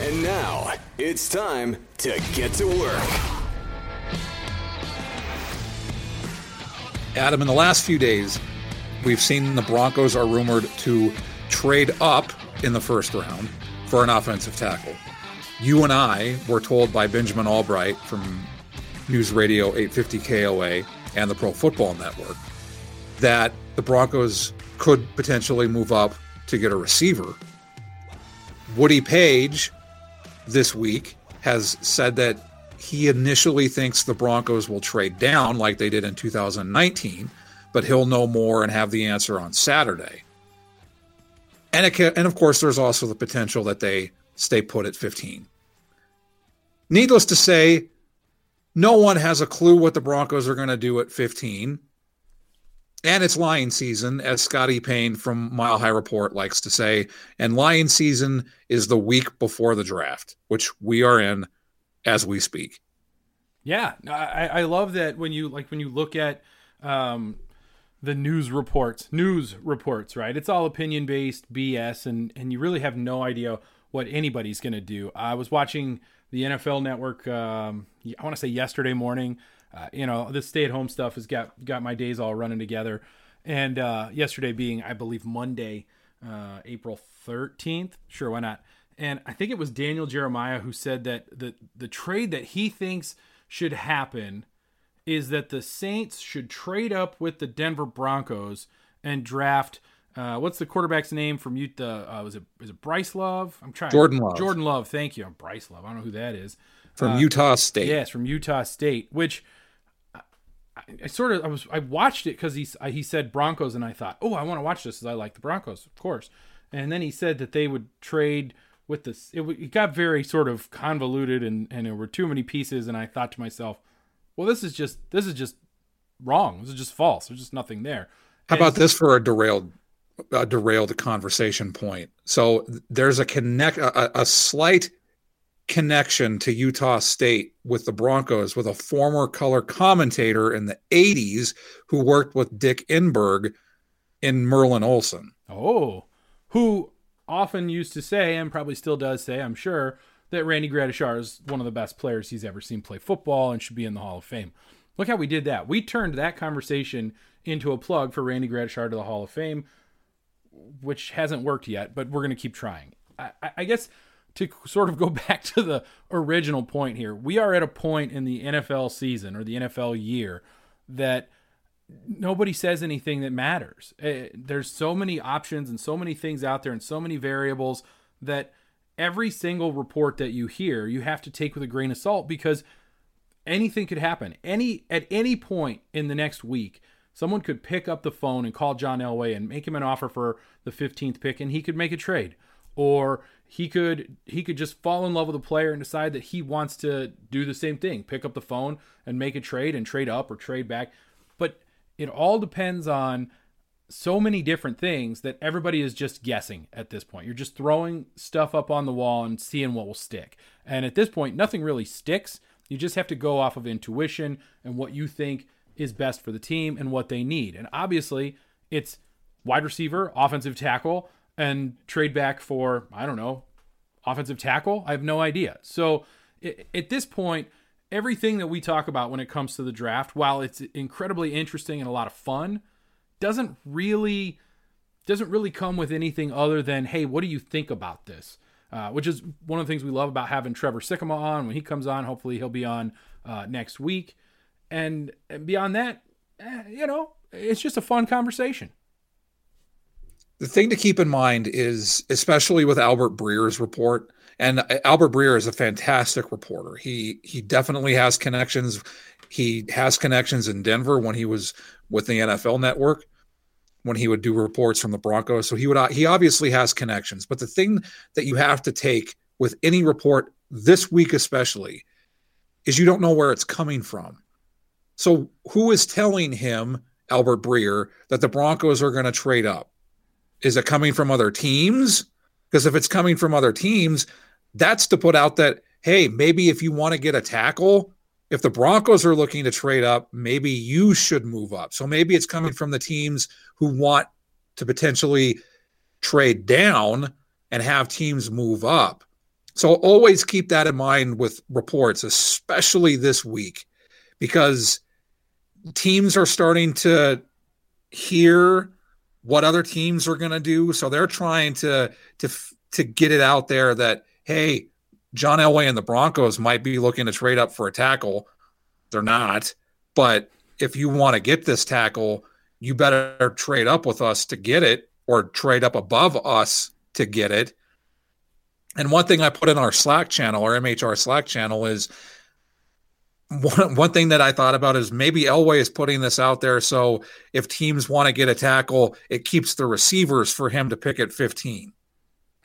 And now it's time to get to work. Adam, in the last few days, we've seen the Broncos are rumored to trade up in the first round for an offensive tackle. You and I were told by Benjamin Albright from News Radio 850 KOA and the Pro Football Network that the Broncos could potentially move up to get a receiver. Woody Paige this week has said that he initially thinks the Broncos will trade down like they did in 2019, but he'll know more and have the answer on Saturday. And, can, and of course, there's also the potential that they stay put at 15. Needless to say, no one has a clue what the Broncos are going to do at 15. And it's lion season, as Scotty Payne from Mile High Report likes to say. And lion season is the week before the draft, which we are in as we speak. Yeah, I, I love that when you like when you look at um, the news reports, news reports, right? It's all opinion based BS, and and you really have no idea what anybody's going to do. I was watching the NFL Network. Um, I want to say yesterday morning. Uh, you know, this stay at home stuff has got got my days all running together, and uh, yesterday being, I believe, Monday, uh, April thirteenth. Sure, why not? And I think it was Daniel Jeremiah who said that the the trade that he thinks should happen is that the Saints should trade up with the Denver Broncos and draft. Uh, what's the quarterback's name from Utah? Uh, was it is it Bryce Love? I'm trying. Jordan Love. Jordan Love. Thank you. Bryce Love. I don't know who that is. From Uh, Utah State. Yes, from Utah State. Which I sort of I was I watched it because he I- he said Broncos and I thought oh I want to watch this because I like the Broncos of course. And then he said that they would trade with this. It, w- it got very sort of convoluted and and there were too many pieces. And I thought to myself, well this is just this is just wrong. This is just false. There's just nothing there. How And- about this for a derailed, a derailed conversation point? So there's a connect, a, a slight connection to Utah State with the Broncos with a former color commentator in the 80s who worked with Dick Enberg in Merlin Olsen. Oh, who often used to say, and probably still does say, I'm sure, that that Randy Gradishar is one of the best players he's ever seen play football and should be in the Hall of Fame. Look how we did that. We turned that conversation into a plug for Randy Gradishar to the Hall of Fame, which hasn't worked yet, but we're going to keep trying. I, I guess to sort of go back to the original point here, we are at a point in the NFL season or the NFL year that nobody says anything that matters. Eh, there's so many options and so many things out there and so many variables that every single report that you hear, you have to take with a grain of salt because anything could happen. Any at any point in the next week, someone could pick up the phone and call John Elway and make him an offer for the 15th pick and he could make a trade. Or he could he could just fall in love with a player and decide that he wants to do the same thing, pick up the phone and make a trade and trade up or trade back. But it all depends on so many different things that everybody is just guessing at this point. You're just throwing stuff up on the wall and seeing what will stick. And at this point, nothing really sticks. You just have to go off of intuition and what you think is best for the team and what they need. And obviously, it's wide receiver, offensive tackle, and trade back for, I don't know, offensive tackle. I have no idea. So at this point, everything that we talk about when it comes to the draft, while it's incredibly interesting and a lot of fun, doesn't really doesn't really come with anything other than hey what do you think about this uh, which is one of the things we love about having trevor sikkema on when he comes on hopefully he'll be on uh, next week and, and beyond that eh, you know it's just a fun conversation the thing to keep in mind is especially with albert breer's report and uh, albert breer is a fantastic reporter he he definitely has connections he has connections in denver when he was with the NFL network when he would do reports from the Broncos. So he would he obviously has connections. But the thing that you have to take with any report this week especially is you don't know where it's coming from. So who is telling him Albert Breer that the Broncos are going to trade up? Is it coming from other teams? Because if it's coming from other teams, that's to put out that hey, maybe if you want to get a tackle, if the Broncos are looking to trade up, maybe you should move up. So maybe it's coming from the teams who want to potentially trade down and have teams move up. So always keep that in mind with reports, especially this week, because teams are starting to hear what other teams are going to do. So they're trying to to to get it out there that hey, John Elway and the Broncos might be looking to trade up for a tackle. They're not. But if you want to get this tackle, you better trade up with us to get it or trade up above us to get it. And one thing I put in our Slack channel, our MHR Slack channel, is one, one thing that I thought about is maybe Elway is putting this out there so if teams want to get a tackle, it keeps the receivers for him to pick at 15.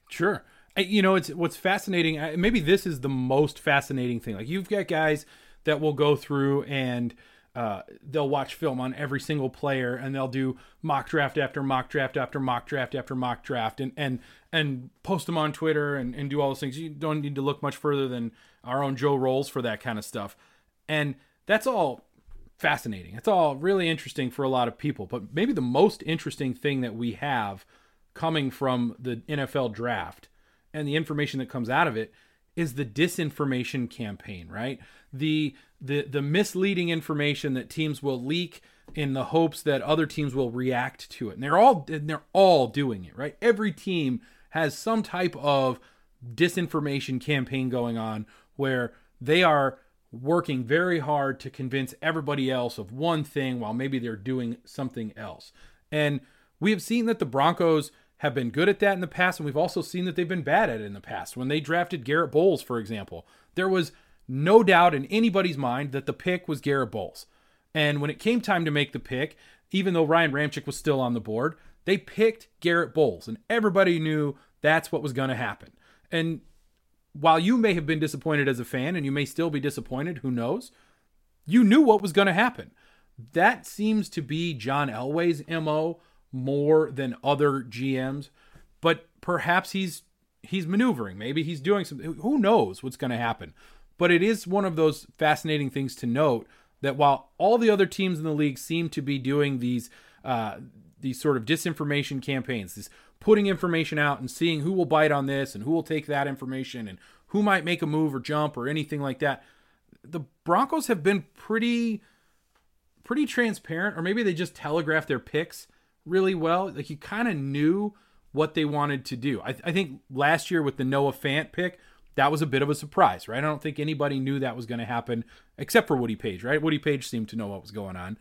Sure you know, it's what's fascinating. Maybe this is the most fascinating thing. Like you've got guys that will go through and uh, they'll watch film on every single player and they'll do mock draft after mock draft after mock draft after mock draft and and and post them on Twitter and, and do all those things. You don't need to look much further than our own Joe Rowles for that kind of stuff. And that's all fascinating. It's all really interesting for a lot of people. But maybe the most interesting thing that we have coming from the NFL draft and the information that comes out of it is the disinformation campaign, right? The the the misleading information that teams will leak in the hopes that other teams will react to it. And they're all and they're all doing it, right? Every team has some type of disinformation campaign going on where they are working very hard to convince everybody else of one thing while maybe they're doing something else. And we have seen that the Broncos have been good at that in the past, and we've also seen that they've been bad at it in the past. When they drafted Garrett Bolles, for example, there was no doubt in anybody's mind that the pick was Garrett Bolles. And when it came time to make the pick, even though Ryan Ramczyk was still on the board, they picked Garrett Bolles, and everybody knew that's what was going to happen. And while you may have been disappointed as a fan, and you may still be disappointed, who knows? You knew what was going to happen. That seems to be John Elway's MO more than other GMs, but perhaps he's he's maneuvering. Maybe he's doing something. Who knows what's going to happen? But it is one of those fascinating things to note that while all the other teams in the league seem to be doing these uh, these sort of disinformation campaigns, this putting information out and seeing who will bite on this and who will take that information and who might make a move or jump or anything like that. The Broncos have been pretty pretty transparent or maybe they just telegraphed their picks really well. Like you kind of knew what they wanted to do. I, I, think last year with the Noah Fant pick, that was a bit of a surprise, right? I don't think anybody knew that was going to happen except for Woody Paige, right? Woody Paige seemed to know what was going on.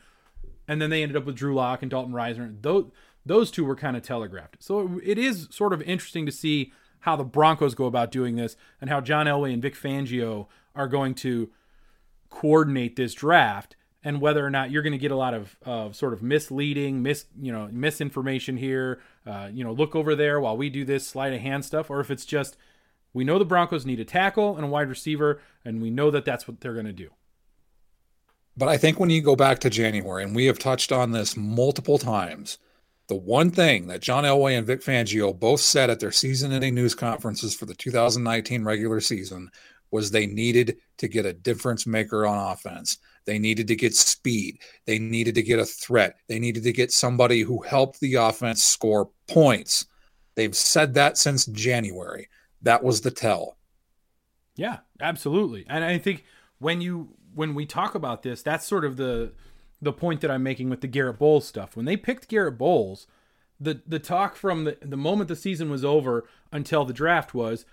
And then they ended up with Drew Lock and Dalton Risner. Those, those two were kind of telegraphed. So it is sort of interesting to see how the Broncos go about doing this and how John Elway and Vic Fangio are going to coordinate this draft and whether or not you're going to get a lot of, of sort of misleading, mis you know misinformation here. Uh, you know, look over there while we do this sleight of hand stuff, or if it's just we know the Broncos need a tackle and a wide receiver, and we know that that's what they're going to do. But I think when you go back to January, and we have touched on this multiple times, the one thing that John Elway and Vic Fangio both said at their season-ending news conferences for the 2019 regular season was they needed to get a difference maker on offense. They needed to get speed. They needed to get a threat. They needed to get somebody who helped the offense score points. They've said that since January. That was the tell. Yeah, absolutely. And I think when you when we talk about this, that's sort of the the point that I'm making with the Garrett Bolles stuff. When they picked Garrett Bolles, the the talk from the, the moment the season was over until the draft was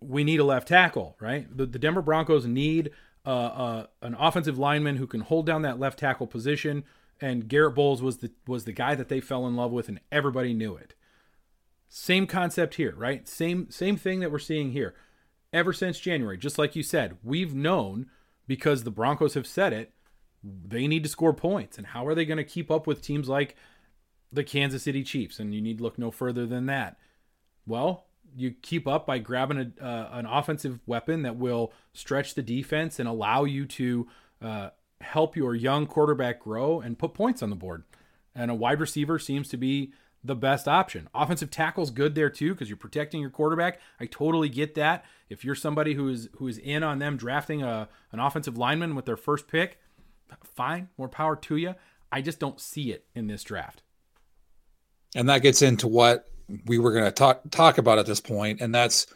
we need a left tackle, right? The, the Denver Broncos need uh, uh, an offensive lineman who can hold down that left tackle position. And Garrett Bolles was the was the guy that they fell in love with, and everybody knew it. Same concept here, right? Same same thing that we're seeing here. Ever since January, just like you said, we've known because the Broncos have said it, they need to score points. And how are they going to keep up with teams like the Kansas City Chiefs? And you need to look no further than that. Well, you keep up by grabbing a, uh, an offensive weapon that will stretch the defense and allow you to uh, help your young quarterback grow and put points on the board. And a wide receiver seems to be the best option. Offensive tackle's good there too because you're protecting your quarterback. I totally get that. If you're somebody who is who is in on them drafting a an offensive lineman with their first pick, fine, more power to you. I just don't see it in this draft. And that gets into what we were going to talk talk about at this point, and that's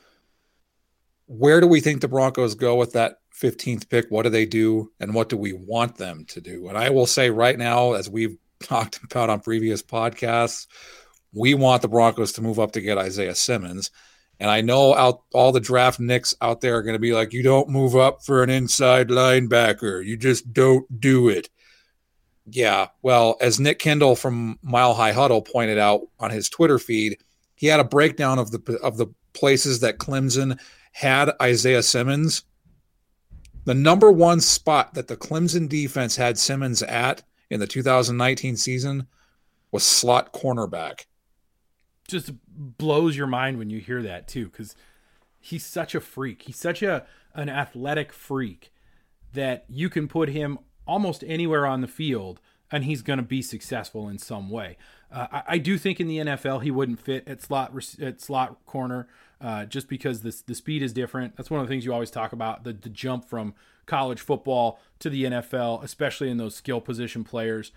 where do we think the Broncos go with that 15th pick? What do they do, and what do we want them to do? And I will say right now, as we've talked about on previous podcasts, we want the Broncos to move up to get Isaiah Simmons. And I know out all the draft nicks out there are going to be like, you don't move up for an inside linebacker. You just don't do it. Yeah, well, as Nick Kendall from Mile High Huddle pointed out on his Twitter feed, he had a breakdown of the of the places that Clemson had Isaiah Simmons. The number one spot that the Clemson defense had Simmons at in the 2019 season was slot cornerback. Just blows your mind when you hear that too, because he's such a freak. He's such a an athletic freak that you can put him almost anywhere on the field and he's going to be successful in some way. Uh, I, I, do think in the NFL he wouldn't fit at slot at slot corner uh, just because the the speed is different. That's one of the things you always talk about the the jump from college football to the NFL, especially in those skill position players.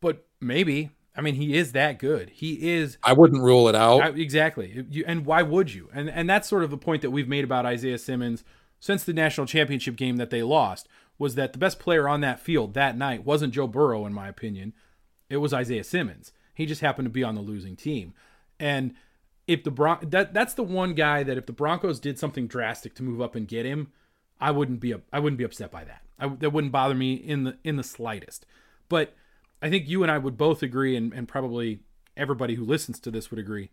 But maybe I mean he is that good. He is. I wouldn't rule it out. I, exactly. You, and why would you? And and that's sort of the point that we've made about Isaiah Simmons since the national championship game that they lost was that the best player on that field that night wasn't Joe Burrow, in my opinion. It was Isaiah Simmons. He just happened to be on the losing team. And if the Bron- that that's the one guy that if the Broncos did something drastic to move up and get him, I wouldn't be I wouldn't be upset by that. I, that wouldn't bother me in the in the slightest. But I think you and I would both agree, and, and probably everybody who listens to this would agree.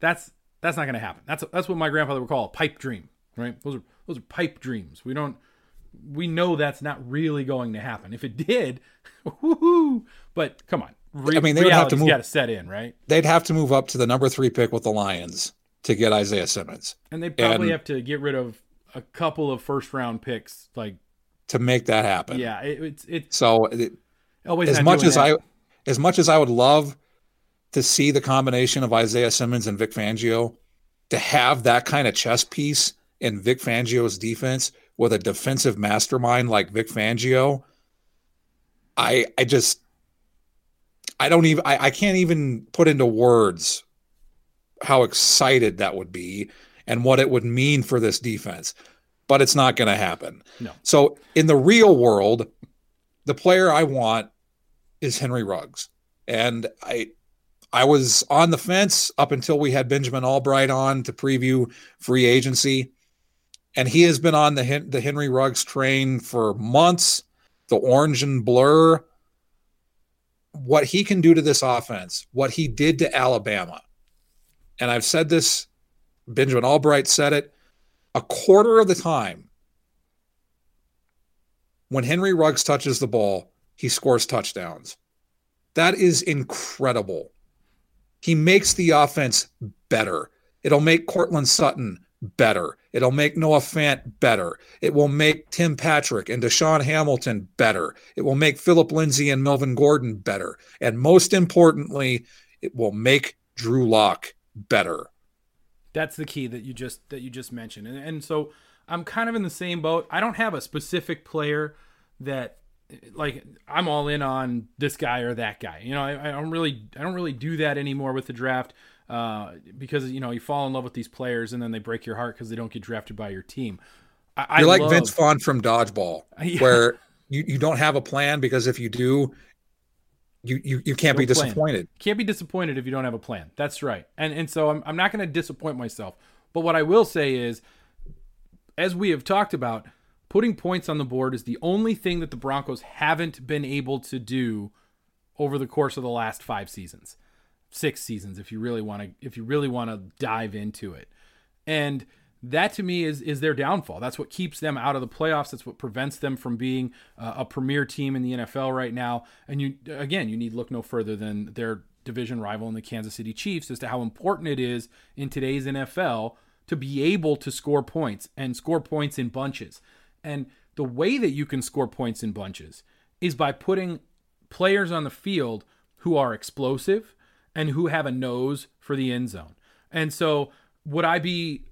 That's that's not going to happen. That's that's what my grandfather would call a pipe dream, right? Those are those are pipe dreams. We don't we know that's not really going to happen. If it did, woohoo! But come on, Re- I mean, they would have to move. Got to set in, right? They'd have to move up to the number three pick with the Lions to get Isaiah Simmons, and they probably and have to get rid of a couple of first round picks, like to make that happen. Yeah, it, it's it. So it, always as much as that. I, as much as I would love to see the combination of Isaiah Simmons and Vic Fangio, to have that kind of chess piece in Vic Fangio's defense with a defensive mastermind like Vic Fangio, I I just I don't even I, I can't even put into words how excited that would be. and what it would mean for this defense. But it's not going to happen. No. So in the real world, the player I want is Henry Ruggs. And I I was on the fence up until we had Benjamin Albright on to preview free agency. And he has been on the the Henry Ruggs train for months. The orange and blur what he can do to this offense, what he did to Alabama. And I've said this, Benjamin Albright said it, a quarter of the time when Henry Ruggs touches the ball, he scores touchdowns. That is incredible. He makes the offense better. It'll make Courtland Sutton better. It'll make Noah Fant better. It will make Tim Patrick and DaeSean Hamilton better. It will make Philip Lindsay and Melvin Gordon better. And most importantly, it will make Drew Lock better. That's the key that you just that you just mentioned. And, and so I'm kind of in the same boat. I don't have a specific player that like I'm all in on this guy or that guy. You know, I, I don't really I don't really do that anymore with the draft uh, because you know you fall in love with these players and then they break your heart because they don't get drafted by your team. I, You're I like love... Vince Vaughn from Dodgeball, yeah. where you, you don't have a plan because if you do, you you, you can't no be disappointed. Can't be disappointed if you don't have a plan. That's right. And and so I'm I'm not going to disappoint myself. But what I will say is, as we have talked about, putting points on the board is the only thing that the Broncos haven't been able to do over the course of the last five seasons six seasons if you really want to if you really want to dive into it. And that to me is is their downfall. That's what keeps them out of the playoffs. That's what prevents them from being uh, a premier team in the NFL right now. And you again, you need look no further than their division rival in the Kansas City Chiefs as to how important it is in today's NFL to be able to score points and score points in bunches. And the way that you can score points in bunches is by putting players on the field who are explosive, and who have a nose for the end zone. And so, would I be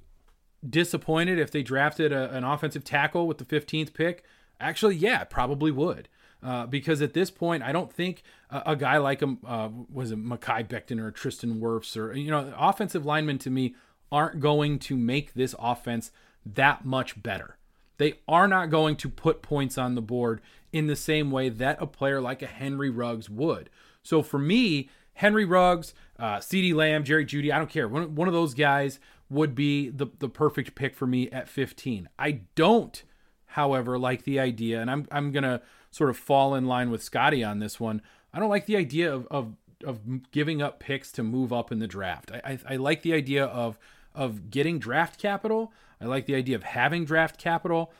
disappointed if they drafted a, an offensive tackle with the 15th pick? Actually, yeah, probably would. Uh, because at this point, I don't think a, a guy like him uh, was a Mekhi Becton or Tristan Wirfs or you know offensive linemen to me aren't going to make this offense that much better. They are not going to put points on the board in the same way that a player like a Henry Ruggs would. So for me, Henry Ruggs, uh, CeeDee Lamb, Jerry Jeudy, I don't care. One, one of those guys would be the, the perfect pick for me at 15. I don't, however, like the idea, and I'm, I'm going to sort of fall in line with Scotty on this one. I don't like the idea of, of, of giving up picks to move up in the draft. I, I, I like the idea of, of getting draft capital. I like the idea of having draft capital,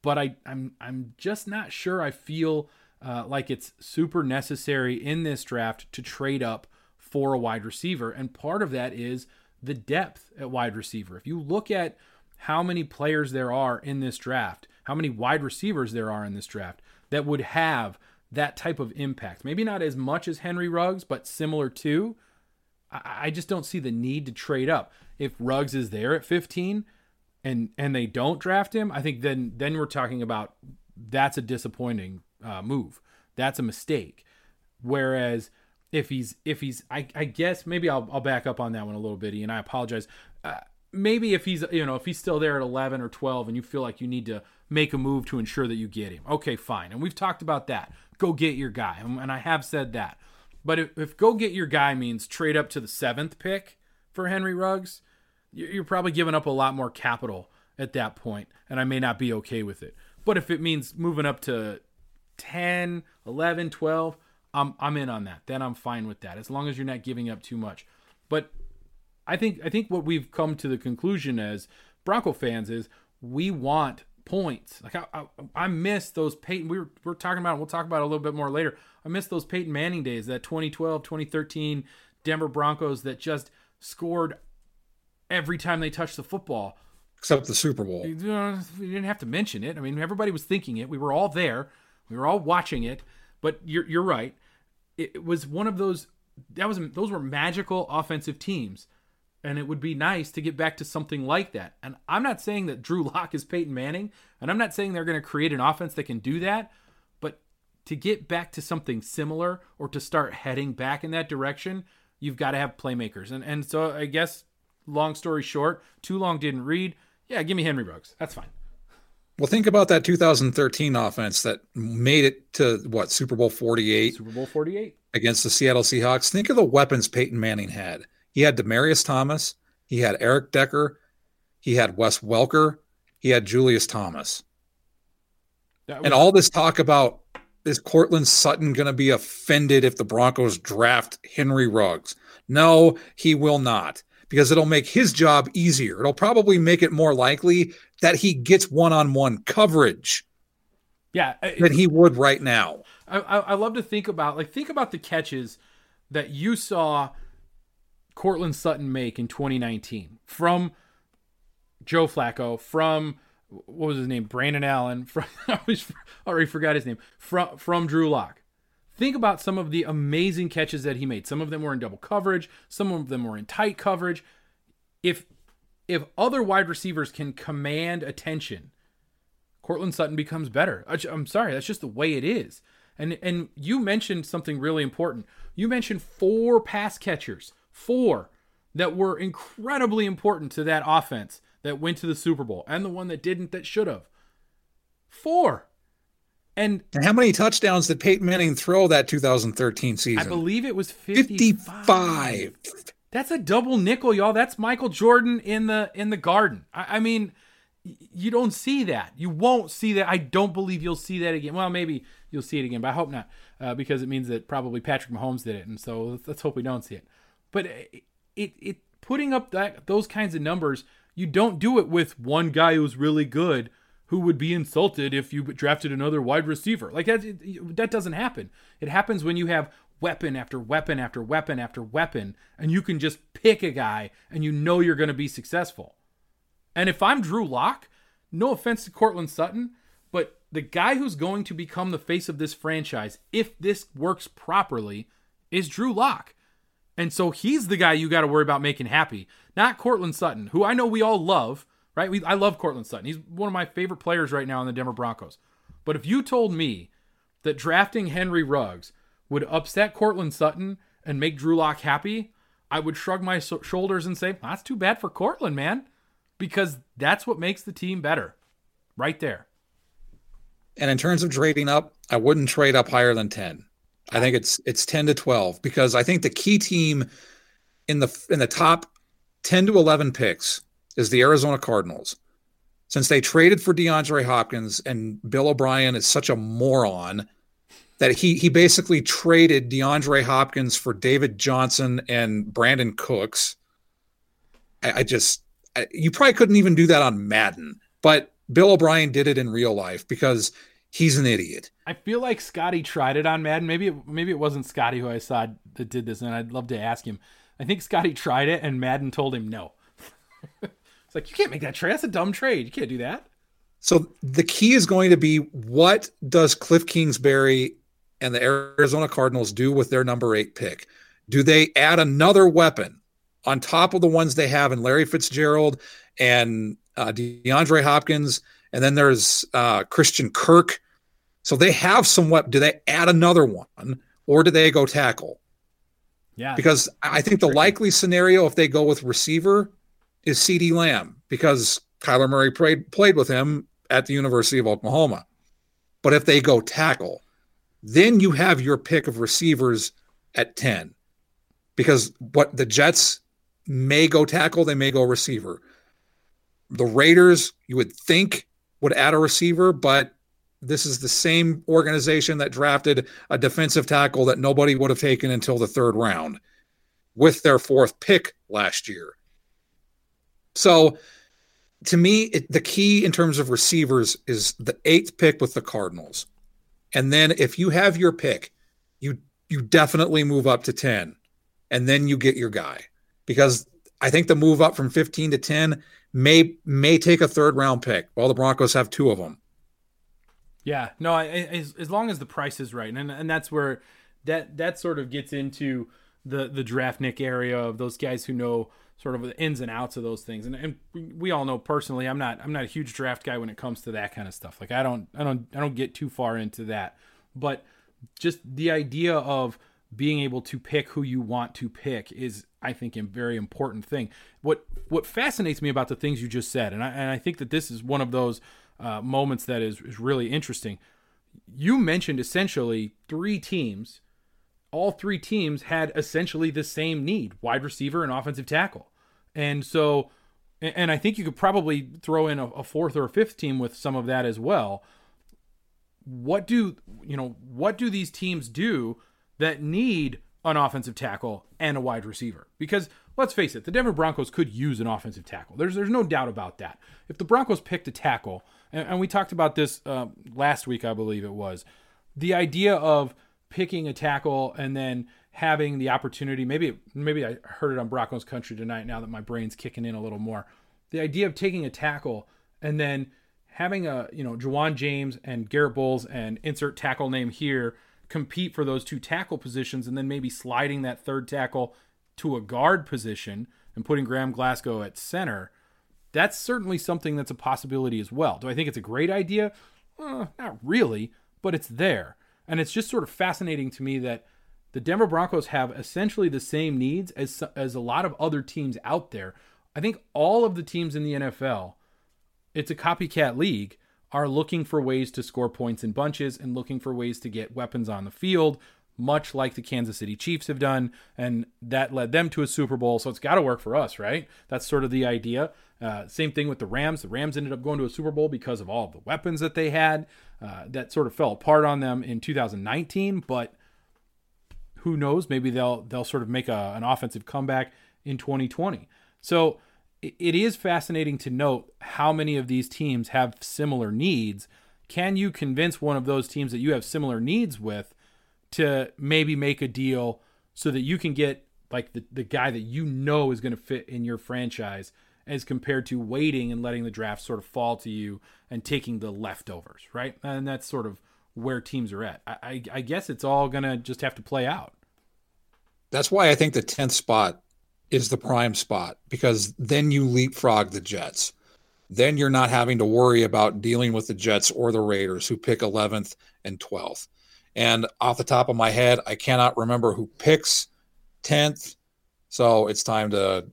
but I, I'm, I'm just not sure I feel – uh, like it's super necessary in this draft to trade up for a wide receiver. And part of that is the depth at wide receiver. If you look at how many players there are in this draft, how many wide receivers there are in this draft that would have that type of impact, maybe not as much as Henry Ruggs, but similar to, I just don't see the need to trade up. If Ruggs is there at 15 and and they don't draft him, I think then then we're talking about that's a disappointing uh, move. That's a mistake. Whereas if he's if he's I, I guess maybe I'll, I'll back up on that one a little bit and I apologize. Uh, maybe if he's you know if he's still there at 11 or 12 and you feel like you need to make a move to ensure that you get him okay fine and we've talked about that go get your guy and i have said that but if, if go get your guy means trade up to the seventh pick for henry ruggs you're probably giving up a lot more capital at that point and i may not be okay with it but if it means moving up to 10, 11, 12, I'm I'm in on that. Then I'm fine with that as long as you're not giving up too much. But I think I think what we've come to the conclusion as Bronco fans is we want points. Like I, I, I miss those Peyton. We were we're talking about. We'll talk about a little bit more later. I miss those Peyton Manning days. That 2012, 2013 Denver Broncos that just scored every time they touched the football. Except the Super Bowl. You didn't have to mention it. I mean, everybody was thinking it. We were all there. We were all watching it, but you're you're right. It, was one of those that was those were magical offensive teams, and it would be nice to get back to something like that. And I'm not saying that Drew Lock is Peyton Manning, and I'm not saying they're going to create an offense that can do that, but to get back to something similar or to start heading back in that direction, you've got to have playmakers. And and so I guess long story short, too long didn't read. Yeah, give me Henry Ruggs. That's fine. Well, think about that 2013 offense that made it to what Super Bowl 48 Super Bowl 48. against the Seattle Seahawks. Think of the weapons Peyton Manning had. He had Demaryius Thomas, he had Eric Decker, he had Wes Welker, he had Julius Thomas. That And all this talk about is Courtland Sutton going to be offended if the Broncos draft Henry Ruggs? No, he will not because it'll make his job easier. It'll probably make it more likely that he gets one on one coverage yeah, it- than he would right now. I, I I love to think about like think about the catches that you saw Courtland Sutton make in 2019 from Joe Flacco, from what was his name, Brandon Allen, from I always already forgot his name, from from Drew Lock. Think about some of the amazing catches that he made. Some of them were in double coverage, some of them were in tight coverage. If if other wide receivers can command attention, Courtland Sutton becomes better. I'm sorry, that's just the way it is. And and you mentioned something really important. You mentioned four pass catchers, four that were incredibly important to that offense that went to the Super Bowl, and the one that didn't that should have. Four. And And how many touchdowns did Peyton Manning throw that 2013 season? I believe it was 55. 55. That's a double nickel, y'all. That's Michael Jordan in the in the garden. I, I mean, you don't see that. You won't see that. I don't believe you'll see that again. Well, maybe you'll see it again, but I hope not, uh, because it means that probably Patrick Mahomes did it, and so let's, let's hope we don't see it. But it, it it putting up that those kinds of numbers, you don't do it with one guy who's really good who would be insulted if you drafted another wide receiver. Like that that doesn't happen. It happens when you have weapon after weapon after weapon after weapon and you can just pick a guy and you know you're going to be successful. And if I'm Drew Lock, no offense to Courtland Sutton, but the guy who's going to become the face of this franchise if this works properly is Drew Lock. And so he's the guy you got to worry about making happy, not Courtland Sutton, who I know we all love, right? We, I love Courtland Sutton. He's one of my favorite players right now in the Denver Broncos. But if you told me that drafting Henry Ruggs would upset Courtland Sutton and make Drew Lock happy, I would shrug my so- shoulders and say, that's too bad for Courtland, man. Because that's what makes the team better. Right there. And in terms of trading up, I wouldn't trade up higher than 10. I think it's it's 10 to 12 because I think the key team in the in the top 10 to 11 picks is the Arizona Cardinals. Since they traded for DeAndre Hopkins and Bill O'Brien is such a moron that he he basically traded DeAndre Hopkins for David Johnson and Brandin Cooks. I, I just I, you probably couldn't even do that on Madden, but Bill O'Brien did it in real life because he's an idiot. I feel like Scotty tried it on Madden. Maybe maybe it wasn't Scotty who I saw that did this, and I'd love to ask him. I think Scotty tried it, and Madden told him no. like you can't make that trade. That's a dumb trade. You can't do that. So the key is going to be what does Cliff Kingsbury and the Arizona Cardinals do with their number eight pick? Do they add another weapon on top of the ones they have in Larry Fitzgerald and uh, DeAndre Hopkins? And then there's uh, Christian Kirk. So they have some weapon. Do they add another one or do they go tackle? Yeah, Because I think the likely scenario, if they go with receiver, is CeeDee Lamb because Kyler Murray played played with him at the University of Oklahoma. But if they go tackle, then you have your pick of receivers at 10. Because what the Jets may go tackle, they may go receiver. The Raiders, you would think, would add a receiver, but this is the same organization that drafted a defensive tackle that nobody would have taken until the third round with their fourth pick last year. So, to me, it, the key in terms of receivers is the eighth pick with the Cardinals, and then if you have your pick, you you definitely move up to ten, and then you get your guy because I think the move up from fifteen to ten may may take a third round pick. while the Broncos have two of them. Yeah, no, I, as as long as the price is right, and and that's where that that sort of gets into the the draft nick area of those guys who know sort of the ins and outs of those things, and and we all know personally, I'm not I'm not a huge draft guy when it comes to that kind of stuff. Like I don't I don't I don't get too far into that, but just the idea of being able to pick who you want to pick is I think a very important thing. What what fascinates me about the things you just said, and I, and I think that this is one of those uh, moments that is, is really interesting. You mentioned essentially three teams. All three teams had essentially the same need: wide receiver and offensive tackle. And so, and I think you could probably throw in a, fourth or a fifth team with some of that as well. What do you know? What do these teams do that need an offensive tackle and a wide receiver. Because let's face it, the Denver Broncos could use an offensive tackle. There's there's no doubt about that. If the Broncos picked a tackle, and, and we talked about this uh, last week, I believe it was, the idea of picking a tackle and then having the opportunity. Maybe maybe I heard it on Broncos Country tonight. Now that my brain's kicking in a little more, the idea of taking a tackle and then having a you know Ja'Wuan James and Garrett Bolles and insert tackle name here compete for those two tackle positions and then maybe sliding that third tackle to a guard position and putting Graham Glasgow at center, that's certainly something that's a possibility as well. Do I think it's a great idea? Uh, not really, but it's there. And it's just sort of fascinating to me that the Denver Broncos have essentially the same needs as, as a lot of other teams out there. I think all of the teams in the NFL, it's a copycat league are looking for ways to score points in bunches and looking for ways to get weapons on the field, much like the Kansas City Chiefs have done. And that led them to a Super Bowl. So it's got to work for us, right? That's sort of the idea. Uh, same thing with the Rams. The Rams ended up going to a Super Bowl because of all of the weapons that they had. Uh, that sort of fell apart on them in 2019, but who knows? Maybe they'll they'll sort of make a, an offensive comeback in 2020. So it is fascinating to note how many of these teams have similar needs. Can you convince one of those teams that you have similar needs with to maybe make a deal so that you can get like the, the guy that you know is going to fit in your franchise as compared to waiting and letting the draft sort of fall to you and taking the leftovers, right? And that's sort of where teams are at. I, I, guess it's all going to just have to play out. That's why I think the 10th spot is the prime spot because then you leapfrog the Jets. Then you're not having to worry about dealing with the Jets or the Raiders who pick 11th and 12th. And off the top of my head, I cannot remember who picks 10th. So it's time to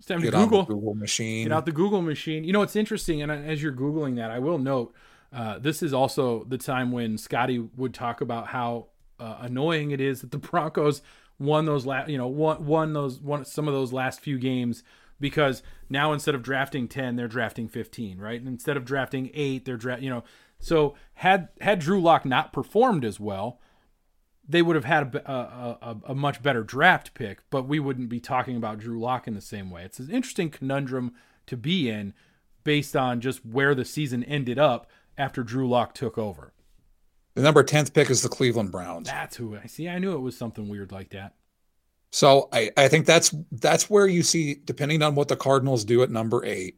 it's time to Google. Google machine. Get out the Google machine. You know, it's interesting. And as you're Googling that, I will note uh, this is also the time when Scotty would talk about how uh, annoying it is that the Broncos won those last, you know, won, won those won some of those last few games because now instead of drafting 10 they're drafting 15 right and instead of drafting 8 they're draft you know so had had drew lock not performed as well they would have had a, a, a, a, much better draft pick but we wouldn't be talking about drew lock in the same way it's an interesting conundrum to be in based on just where the season ended up after drew lock took over the number 10th pick is the Cleveland Browns. That's who I see. I knew it was something weird like that. So I, I think that's that's where you see, depending on what the Cardinals do at number eight,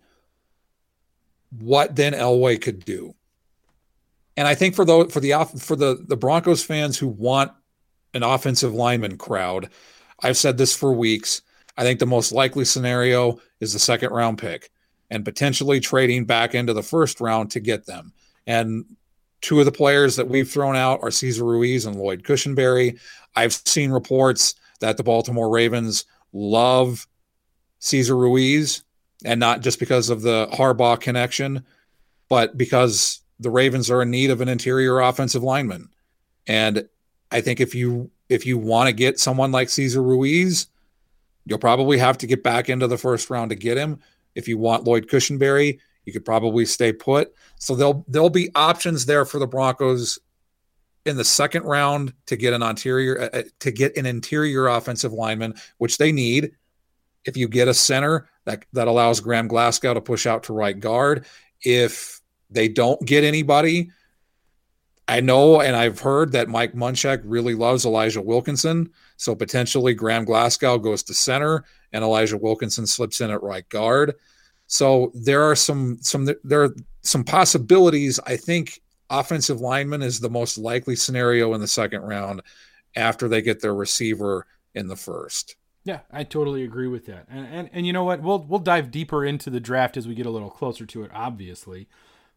what then Elway could do. And I think for the for the for the the Broncos fans who want an offensive lineman crowd, I've said this for weeks. I think the most likely scenario is the second round pick and potentially trading back into the first round to get them. And Two of the players that we've thrown out are Cesar Ruiz and Lloyd Cushenberry. I've seen reports that the Baltimore Ravens love Cesar Ruiz, and not just because of the Harbaugh connection, but because the Ravens are in need of an interior offensive lineman. And I think if you if you want to get someone like Cesar Ruiz, you'll probably have to get back into the first round to get him. If you want Lloyd Cushenberry, you could probably stay put. So there'll there'll be options there for the Broncos in the second round to get an interior uh, uh, to get an interior offensive lineman, which they need. If you get a center that that allows Graham Glasgow to push out to right guard, if they don't get anybody, I know and I've heard that Mike Munchak really loves Elijah Wilkinson. So potentially Graham Glasgow goes to center and Elijah Wilkinson slips in at right guard. So there are some some there are some possibilities. I think offensive lineman is the most likely scenario in the second round after they get their receiver in the first. Yeah, I totally agree with that. And, and and you know what? We'll we'll dive deeper into the draft as we get a little closer to it, obviously.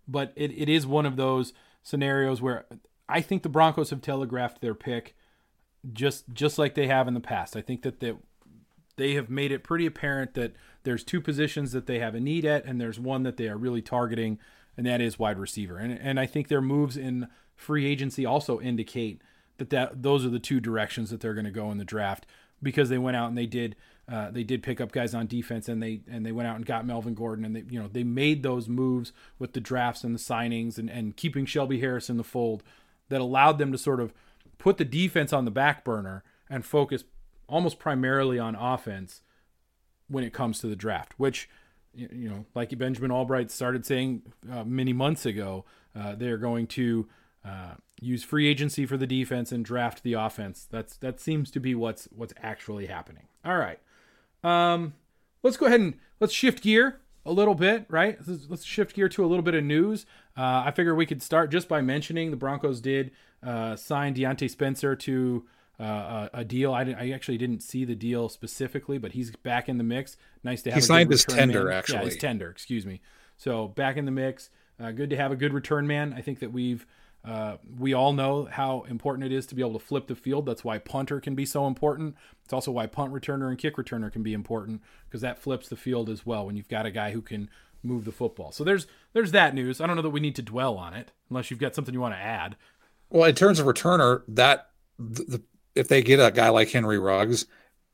But it, it is one of those scenarios where I think the Broncos have telegraphed their pick just just like they have in the past. I think that they, they have made it pretty apparent that there's two positions that they have a need at, and there's one that they are really targeting, and that is wide receiver. And and I think their moves in free agency also indicate that, that those are the two directions that they're going to go in the draft because they went out and they did uh, they did pick up guys on defense and they and they went out and got Melvin Gordon and they you know they made those moves with the drafts and the signings and, and keeping Shelby Harris in the fold that allowed them to sort of put the defense on the back burner and focus almost primarily on offense when it comes to the draft, which you know, like Benjamin Allbright started saying uh, many months ago, uh, they're going to uh, use free agency for the defense and draft the offense. That's that seems to be what's what's actually happening. All right, um, let's go ahead and let's shift gear a little bit, right? Let's, shift gear to a little bit of news. Uh, I figure we could start just by mentioning the Broncos did uh, sign Diontae Spencer to uh, a, a, deal. I, I, actually didn't see the deal specifically, but he's back in the mix. Nice to have. He signed his tender, man. actually. Yeah, his tender. Excuse me. So back in the mix. Uh, good to have a good return man. I think that we've uh, we all know how important it is to be able to flip the field. That's why punter can be so important. It's also why punt returner and kick returner can be important because that flips the field as well when you've got a guy who can move the football. So there's there's that news. I don't know that we need to dwell on it unless you've got something you want to add. Well, in terms of returner, that the, if they get a guy like Henry Ruggs,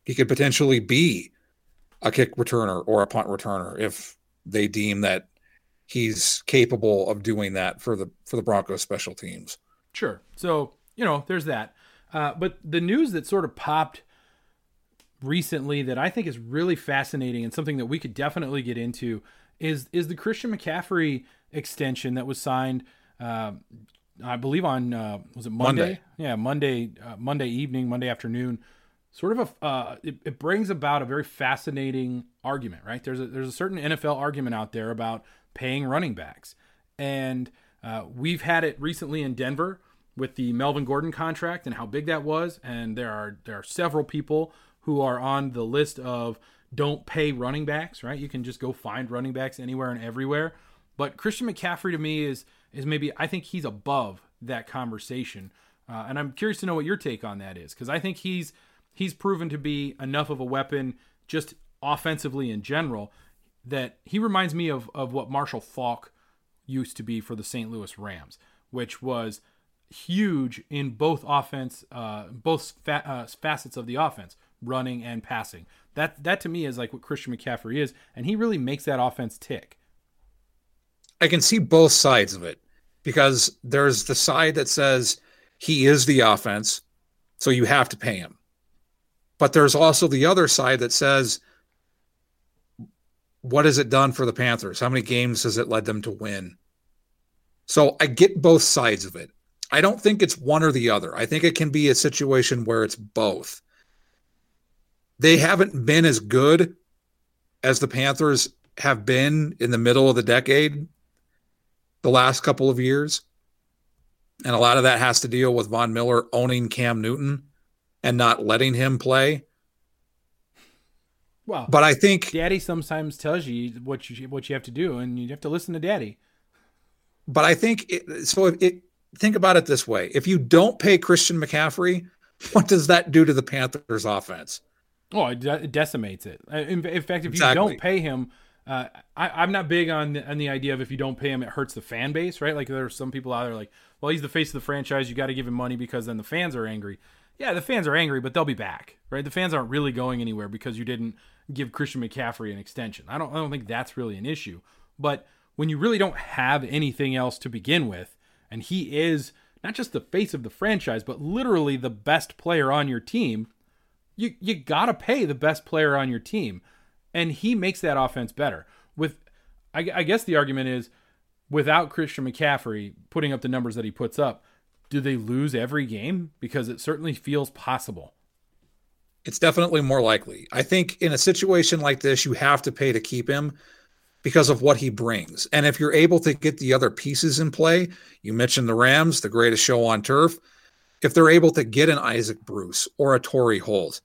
he could potentially be a kick returner or a punt returner if they deem that he's capable of doing that for the for the Broncos special teams. Sure. So, you know, there's that. Uh, but the news that sort of popped recently that I think is really fascinating and something that we could definitely get into is is the Christian McCaffrey extension that was signed uh, I believe on uh, was it Monday? Monday. Yeah, Monday uh, Monday evening, Monday afternoon. Sort of a uh, it, it brings about a very fascinating argument, right? There's a there's a certain NFL argument out there about paying running backs. And uh, we've had it recently in Denver with the Melvin Gordon contract and how big that was. And there are there are several people who are on the list of don't pay running backs, right? You can just go find running backs anywhere and everywhere. But Christian McCaffrey to me is is maybe I think he's above that conversation. Uh, and I'm curious to know what your take on that is because I think he's he's proven to be enough of a weapon just offensively in general that he reminds me of of what Marshall Faulk used to be for the St. Louis Rams, which was huge in both offense, uh, both fa- uh, facets of the offense, running and passing. That that to me is like what Christian McCaffrey is, and he really makes that offense tick. I can see both sides of it because there's the side that says he is the offense, so you have to pay him. But there's also the other side that says what has it done for the Panthers? How many games has it led them to win? So I get both sides of it. I don't think it's one or the other. I think it can be a situation where it's both. They haven't been as good as the Panthers have been in the middle of the decade the last couple of years. And a lot of that has to deal with Von Miller owning Cam Newton and not letting him play. Well, but I think Daddy sometimes tells you what you what you have to do, and you have to listen to Daddy. But I think it, so. If it, think about it this way: if you don't pay Christian McCaffrey, what does that do to the Panthers' offense? Oh, it, it decimates it. In, in fact, if exactly. you don't pay him, uh, I, am not big on the, on the idea of if you don't pay him, it hurts the fan base, right? Like there are some people out there like, well, he's the face of the franchise. You got to give him money because then the fans are angry. Yeah, the fans are angry, but they'll be back, right? The fans aren't really going anywhere because you didn't give Christian McCaffrey an extension. I don't I don't think that's really an issue. But when you really don't have anything else to begin with, and he is not just the face of the franchise, but literally the best player on your team, you you gotta pay the best player on your team, and he makes that offense better. With I, I guess the argument is without Christian McCaffrey putting up the numbers that he puts up, do they lose every game? Because it certainly feels possible. It's definitely more likely. I think in a situation like this, you have to pay to keep him because of what he brings. And if you're able to get the other pieces in play, you mentioned the Rams, the greatest show on turf. If they're able to get an Isaac Bruce or a Torry Holt,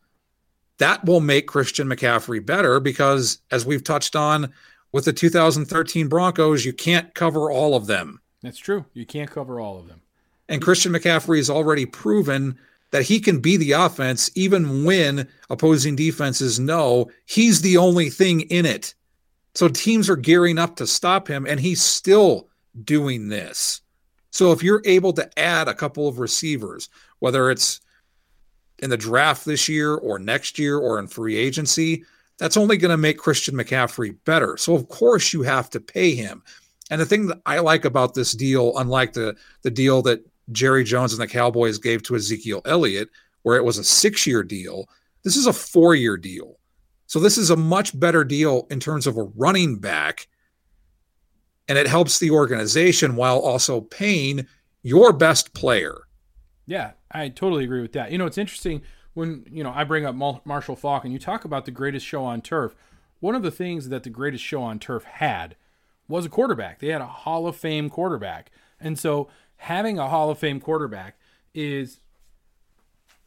that will make Christian McCaffrey better because, as we've touched on with the 2013 Broncos, you can't cover all of them. That's true. You can't cover all of them. And Christian McCaffrey has already proven that he can be the offense even when opposing defenses know he's the only thing in it. So teams are gearing up to stop him, and he's still doing this. So if you're able to add a couple of receivers, whether it's in the draft this year or next year or in free agency, that's only going to make Christian McCaffrey better. So of course you have to pay him. And the thing that I like about this deal, unlike the the deal that Jerry Jones and the Cowboys gave to Ezekiel Elliott, where it was a six year deal, this is a four year deal. So this is a much better deal in terms of a running back. And it helps the organization while also paying your best player. Yeah, I totally agree with that. You know, it's interesting when, you know, I bring up Marshall Faulk and you talk about the greatest show on turf. One of the things that the greatest show on turf had was a quarterback. They had a Hall of Fame quarterback. And so having a Hall of Fame quarterback is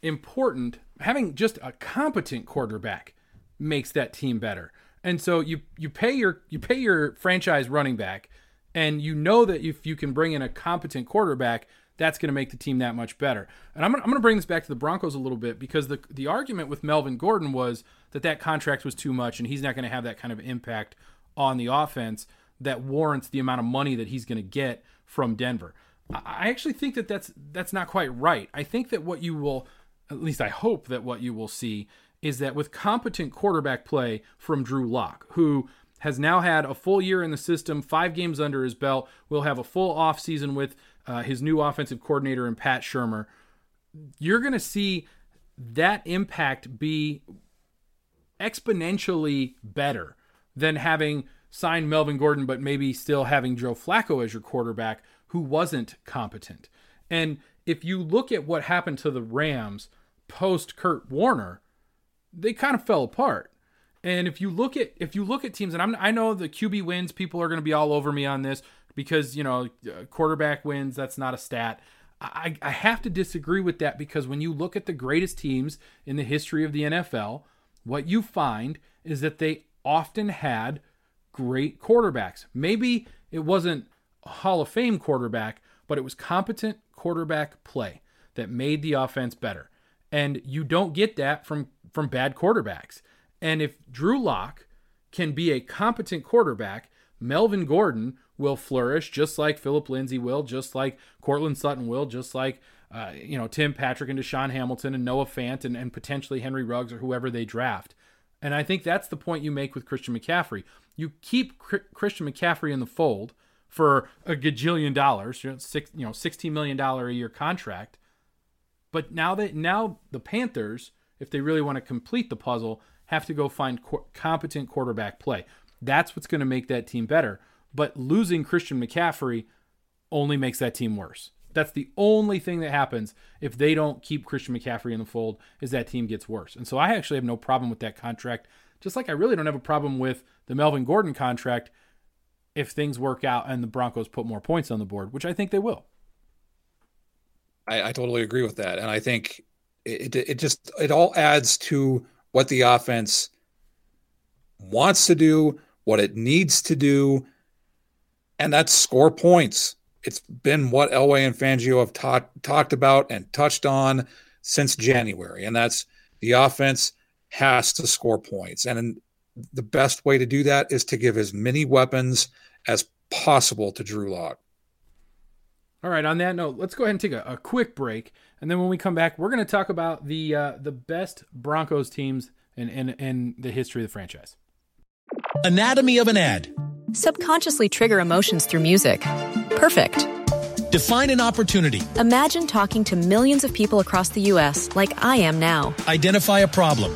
important. Having just a competent quarterback makes that team better. And so you you pay your you pay your franchise running back and you know that if you can bring in a competent quarterback, that's going to make the team that much better. And I'm going to bring this back to the Broncos a little bit because the the argument with Melvin Gordon was that that contract was too much and he's not going to have that kind of impact on the offense that warrants the amount of money that he's going to get from Denver. I actually think that that's that's not quite right. I think that what you will, at least I hope that what you will see is that with competent quarterback play from Drew Lock, who has now had a full year in the system, five games under his belt, will have a full offseason with uh, his new offensive coordinator and Pat Shurmur. You're going to see that impact be exponentially better than having signed Melvin Gordon, but maybe still having Joe Flacco as your quarterback who wasn't competent. And if you look at what happened to the Rams post Kurt Warner, they kind of fell apart. And if you look at if you look at teams, and I'm, I know the QB wins, people are going to be all over me on this because you know uh, quarterback wins. That's not a stat. I, I have to disagree with that because when you look at the greatest teams in the history of the NFL, what you find is that they often had great quarterbacks. Maybe it wasn't Hall of Fame quarterback, but it was competent quarterback play that made the offense better. And you don't get that from from bad quarterbacks. And if Drew Lock can be a competent quarterback, Melvin Gordon will flourish just like Philip Lindsay will, just like Courtland Sutton will, just like uh, you know Tim Patrick and DaeSean Hamilton and Noah Fant and, and potentially Henry Ruggs or whoever they draft. And I think that's the point you make with Christian McCaffrey. You keep Christian McCaffrey in the fold for a gajillion dollars, you know, six, you know, sixteen million dollar a year contract. But now that now the Panthers, if they really want to complete the puzzle, have to go find co- competent quarterback play. That's what's going to make that team better. But losing Christian McCaffrey only makes that team worse. That's the only thing that happens if they don't keep Christian McCaffrey in the fold is that team gets worse. And so I actually have no problem with that contract. Just like I really don't have a problem with the Melvin Gordon contract if things work out and the Broncos put more points on the board, which I think they will. I, I totally agree with that, and I think it, it, it just it all adds to what the offense wants to do, what it needs to do, and that's score points. It's been what Elway and Fangio have ta- talked about and touched on since January, and that's the offense has to score points. And the best way to do that is to give as many weapons as possible to Drew Lock. All right. On that note, let's go ahead and take a, a quick break, and then when we come back, we're going to talk about the uh, the best Broncos teams in, in in the history of the franchise. Anatomy of an ad. Subconsciously trigger emotions through music. Perfect. Define an opportunity. Imagine talking to millions of people across the U.S. like I am now. Identify a problem.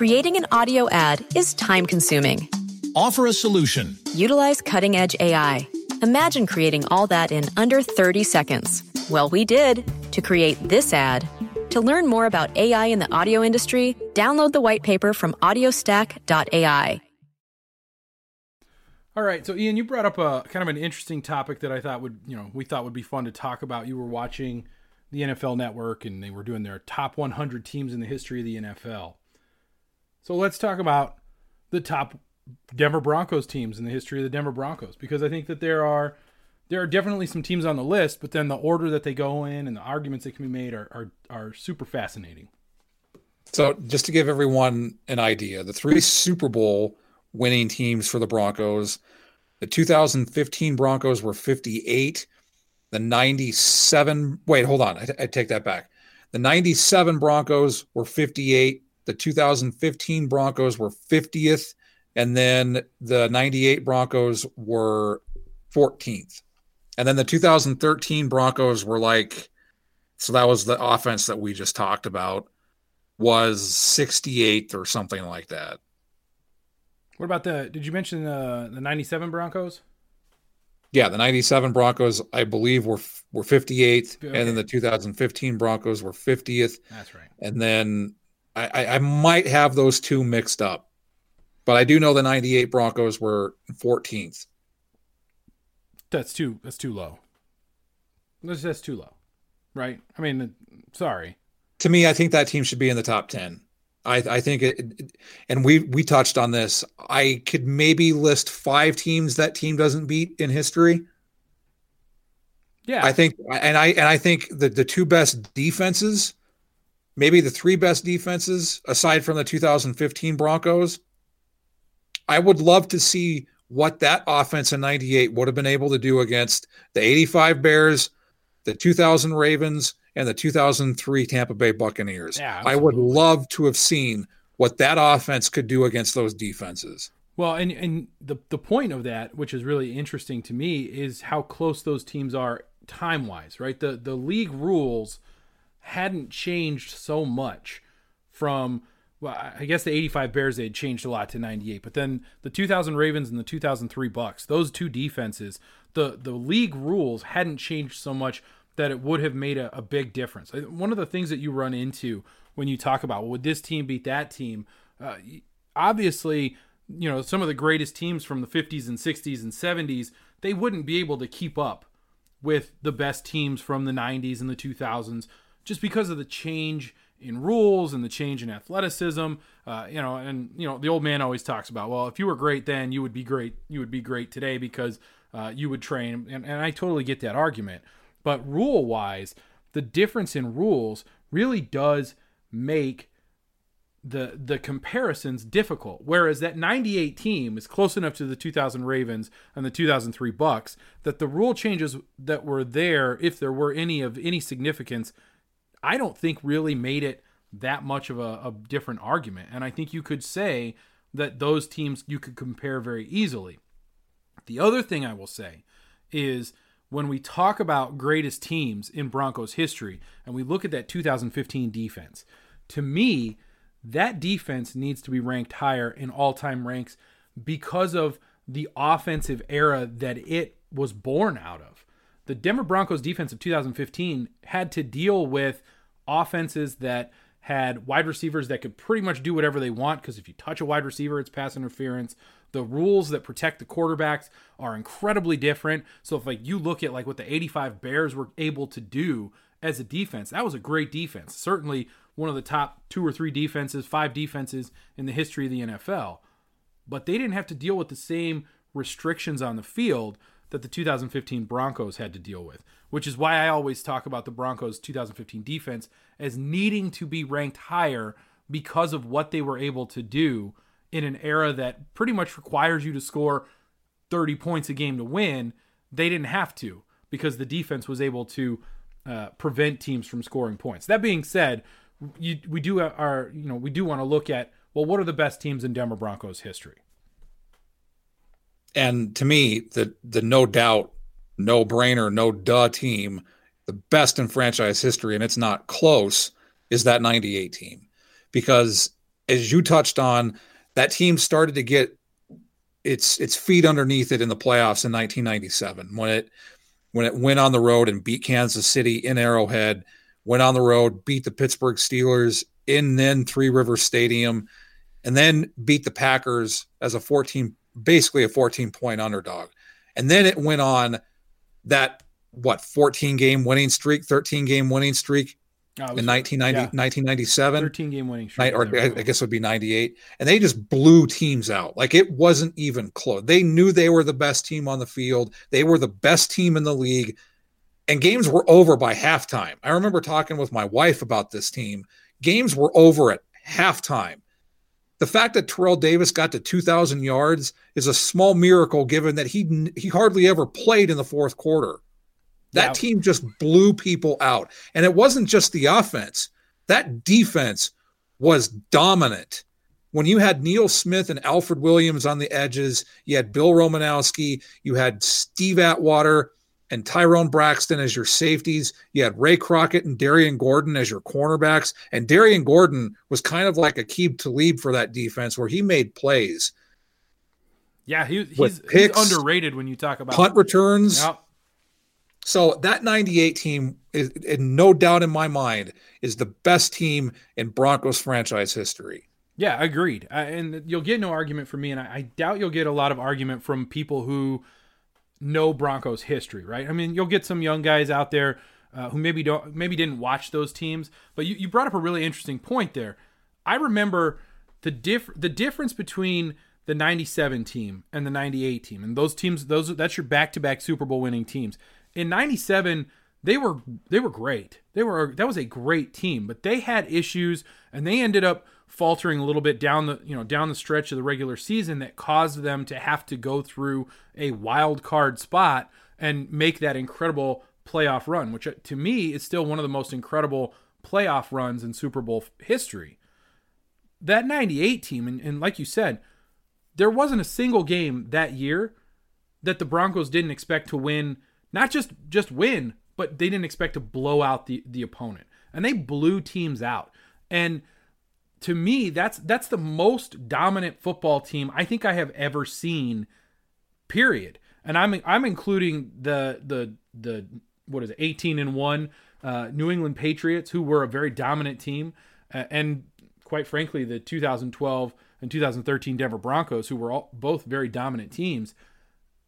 Creating an audio ad is time consuming. Offer a solution. Utilize cutting edge AI. Imagine creating all that in under 30 seconds. Well, we did to create this ad. To learn more about AI in the audio industry, download the white paper from audiostack.ai. All right, so Ian, you brought up a kind of an interesting topic that I thought would, you know, we thought would be fun to talk about. You were watching the NFL Network, and they were doing their top 100 teams in the history of the NFL. So let's talk about the top Denver Broncos teams in the history of the Denver Broncos, because I think that there are there are definitely some teams on the list, but then the order that they go in and the arguments that can be made are are, are super fascinating. So, just to give everyone an idea, the three Super Bowl winning teams for the Broncos, the 2015 Broncos were 58. The 97, wait, hold on. I, I take that back. The 97 Broncos were 58. The 2015 Broncos were 50th. And then the 98 Broncos were 14th. And then the 2013 Broncos were like, so that was the offense that we just talked about, was 68th or something like that. What about the? Did you mention the the '97 Broncos? Yeah, the '97 Broncos, I believe, were were 58th, okay. and then the 2015 Broncos were 50th. That's right. And then I, I, might have those two mixed up, but I do know the '98 Broncos were 14th. That's too. That's too low. That's that's too low, right? I mean, uh, sorry. To me, I think that team should be in the top ten. I, I think it, and we we touched on this. I could maybe list five teams that team doesn't beat in history. Yeah, I think, and I and I think the the two best defenses, maybe the three best defenses aside from the 2015 Broncos. I would love to see what that offense in 98 would have been able to do against the 85 Bears, the 2000 Ravens, and the 2003 Tampa Bay Buccaneers. Yeah, I would love to have seen what that offense could do against those defenses. Well, and and the the point of that, which is really interesting to me, is how close those teams are time wise, right? The the league rules hadn't changed so much from well, I guess the 85 Bears they had changed a lot to 98, but then the 2000 Ravens and the 2003 Bucks, those two defenses, the the league rules hadn't changed so much that it would have made a, a big difference. One of the things that you run into when you talk about well, would this team beat that team, uh, obviously, you know some of the greatest teams from the 50s and 60s and 70s, they wouldn't be able to keep up with the best teams from the 90s and the 2000s just because of the change in rules and the change in athleticism. Uh, you know, and you know the old man always talks about, well, if you were great then, you would be great. You would be great today because uh, you would train. And, and I totally get that argument. But rule wise, the difference in rules really does make the the comparisons difficult. Whereas that 98 team is close enough to the 2000 Ravens and the 2003 Bucks that the rule changes that were there, if there were any of any significance, I don't think really made it that much of a, a different argument. And I think you could say that those teams you could compare very easily. The other thing I will say is when we talk about greatest teams in Broncos history and we look at that 2015 defense, to me, that defense needs to be ranked higher in all time ranks because of the offensive era that it was born out of the Denver Broncos defense of 2015 had to deal with offenses that had wide receivers that could pretty much do whatever they want because if you touch a wide receiver, it's pass interference. The rules that protect the quarterbacks are incredibly different. So if like you look at like what the 85 Bears were able to do as a defense, that was a great defense. Certainly one of the top two or three defenses, five defenses in the history of the NFL. But they didn't have to deal with the same restrictions on the field that the 2015 Broncos had to deal with, which is why I always talk about the Broncos 2015 defense as needing to be ranked higher because of what they were able to do in an era that pretty much requires you to score 30 points a game to win. They didn't have to because the defense was able to uh, prevent teams from scoring points. That being said, you, we do are you know we do want to look at well what are the best teams in Denver Broncos history and to me, the the no doubt, no brainer, no duh team, the best in franchise history, and it's not close, is that 98 team. Because as you touched on, that team started to get its its feet underneath it in the playoffs in 1997 when it when it went on the road and beat Kansas City in Arrowhead went on the road, beat the Pittsburgh Steelers in then Three River Stadium, and then beat the Packers as a 14, basically a 14 point underdog. And then it went on that, what, 14 game winning streak, 13 game winning streak oh, in 1990, yeah. 1997. 13 game winning streak. Or I guess it would be 98. And they just blew teams out. Like it wasn't even close. They knew they were the best team on the field, they were the best team in the league. And games were over by halftime. I remember talking with my wife about this team. Games were over at halftime. The fact that Terrell Davis got to 2,000 yards is a small miracle, given that he he hardly ever played in the fourth quarter. That team just blew people out, and it wasn't just the offense. That defense was dominant. When you had Neil Smith and Alfred Williams on the edges, you had Bill Romanowski, you had Steve Atwater, and Tyrone Braxton as your safeties. You had Ray Crockett and Darrien Gordon as your cornerbacks. And Darrien Gordon was kind of like Aqib Talib for that defense where he made plays. Yeah, he, he's, picks, he's, underrated when you talk about punt returns. Yep. So that 98 team is, no doubt in my mind, is the best team in Broncos franchise history. Yeah, agreed. Uh, and you'll get no argument from me, and I, I doubt you'll get a lot of argument from people who – know Broncos history, right? I mean, you'll get some young guys out there uh, who maybe don't maybe didn't watch those teams, but you, you brought up a really interesting point there. I remember the diff the difference between the 97 team and the 98 team. And those teams those that's your back-to-back Super Bowl winning teams. In 97 they were they were great. They were that was a great team, but they had issues and they ended up faltering a little bit down the you know down the stretch of the regular season that caused them to have to go through a wild card spot and make that incredible playoff run, which uh, to me is still one of the most incredible playoff runs in Super Bowl history. That 98 team, and, and like you said, there wasn't a single game that year that the Broncos didn't expect to win, not just just win, but they didn't expect to blow out the, the opponent. And they blew teams out. And to me, that's that's the most dominant football team I think I have ever seen. Period. And I'm I'm including the the the what is it, 18 and one uh, New England Patriots, who were a very dominant team, uh, and quite frankly, the 2012 and 2013 Denver Broncos, who were all, both very dominant teams.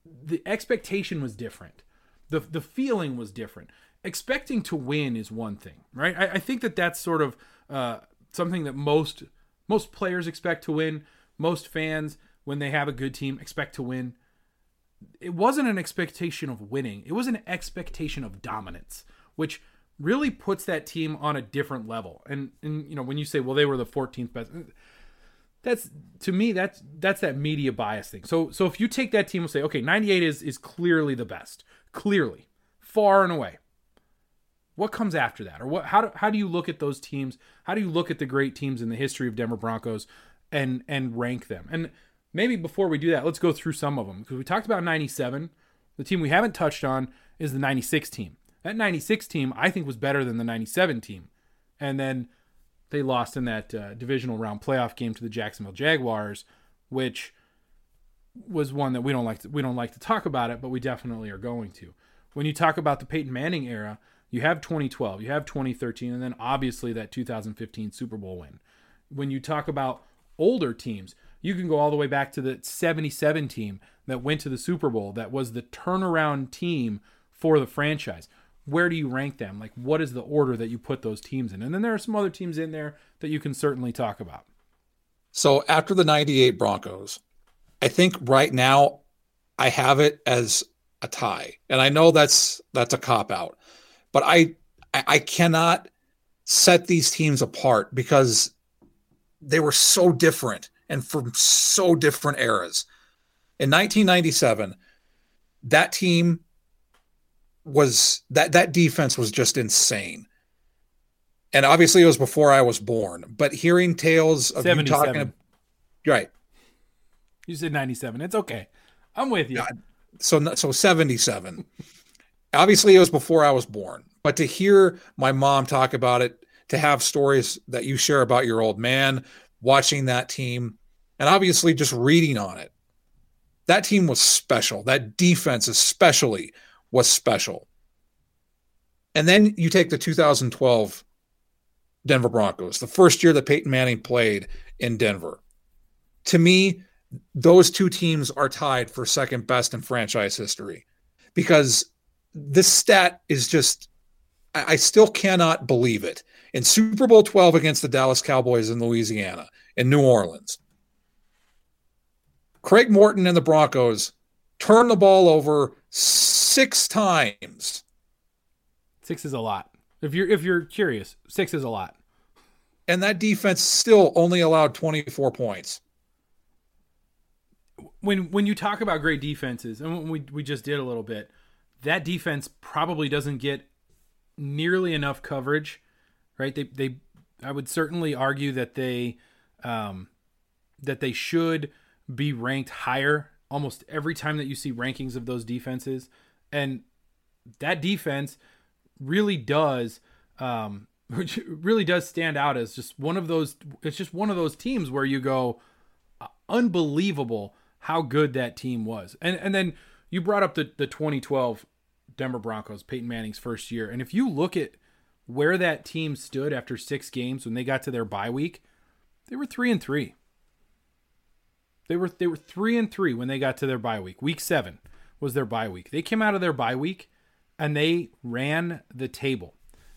The expectation was different. The the feeling was different. Expecting to win is one thing, right? I, I think that that's sort of uh, something that most most players expect to win. Most fans, when they have a good team, expect to win. It wasn't an expectation of winning. It was an expectation of dominance, which really puts that team on a different level. And and you know, when you say, well, they were the 14th best, that's to me that's that's that media bias thing. So so if you take that team and say, okay, 98 is is clearly the best, clearly, far and away what comes after that? Or what how do, how do you look at those teams? How do you look at the great teams in the history of denver broncos and and rank them? And maybe before we do that let's go through some of them because we talked about 97 the team we haven't touched on is the 96 team. That 96 team i think was better than the 97 team. And then they lost in that uh, divisional round playoff game to the jacksonville jaguars which was one that we don't like to, we don't like to talk about it but we definitely are going to. When you talk about the peyton manning era you have 2012, you have 2013, and then obviously that 2015 Super Bowl win. When you talk about older teams, you can go all the way back to the 77 team that went to the Super Bowl, that was the turnaround team for the franchise. Where do you rank them? Like, what is the order that you put those teams in? And then there are some other teams in there that you can certainly talk about. So after the 98 Broncos, I think right now I have it as a tie. And I know that's that's a cop out. But I I cannot set these teams apart because they were so different and from so different eras. In 1997, that team was that that defense was just insane. And obviously it was before I was born, but hearing tales of you talking right. You said 97. It's okay. I'm with you. So so 77. Obviously it was before I was born, but to hear my mom talk about it, to have stories that you share about your old man, watching that team, and obviously just reading on it, that team was special. That defense, especially, was special. And then you take the 2012 Denver Broncos, the first year that Peyton Manning played in Denver. To me, those two teams are tied for second best in franchise history because this stat is just, I, still cannot believe it. In Super Bowl 12 against the Dallas Cowboys in Louisiana, in New Orleans, Craig Morton and the Broncos turned the ball over six times. Six is a lot. If you're if you're curious, six is a lot. And that defense still only allowed 24 points. When when you talk about great defenses, and we we just did a little bit, that defense probably doesn't get nearly enough coverage, right? They they I would certainly argue that they um that they should be ranked higher almost every time that you see rankings of those defenses. And that defense really does um, really does stand out as just one of those it's just one of those teams where you go uh, unbelievable how good that team was. And and then you brought up the the 2012 Denver Broncos, Peyton Manning's first year. And if you look at where that team stood after 6 games when they got to their bye week, they were 3 and 3. They were they were 3 and 3 when they got to their bye week. Week 7 was their bye week. They came out of their bye week and they ran the table.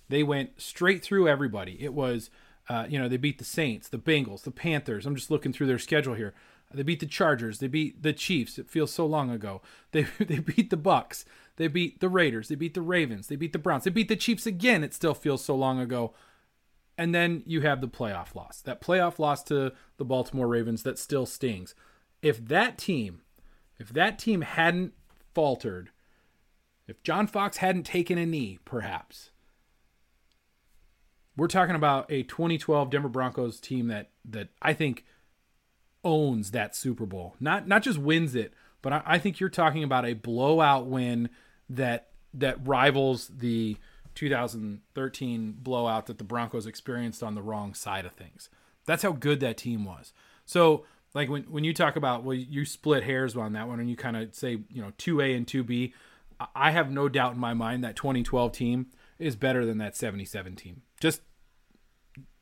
They went straight through everybody. It was, uh, you know, they beat the Saints, the Bengals, the Panthers. I'm just looking through their schedule here. They beat the Chargers. They beat the Chiefs. It feels so long ago. They they beat the Bucks. They beat the Raiders. They beat the Ravens. They beat the Browns. They beat the Chiefs again. It still feels so long ago. And then you have the playoff loss. That playoff loss to the Baltimore Ravens that still stings. If that team, if that team hadn't faltered, if John Fox hadn't taken a knee, perhaps, we're talking about a 2012 Denver Broncos team that that I think owns that Super Bowl. Not not just wins it, but I, I think you're talking about a blowout win that that rivals the 2013 blowout that the Broncos experienced on the wrong side of things. That's how good that team was. So, like when when you talk about well, you split hairs on that one, and you kind of say you know two A and two B. I have no doubt in my mind that 2012 team is better than that 77 team. Just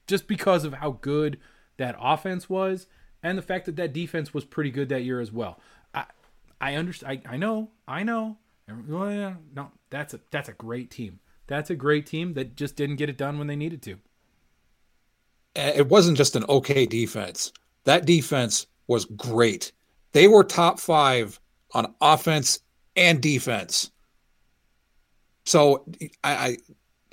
just because of how good that offense was and the fact that that defense was pretty good that year as well. I I understand I, I know, I know. No, that's a that's a great team. That's a great team that just didn't get it done when they needed to. It wasn't just an okay defense. That defense was great. They were top 5 on offense and defense. So I,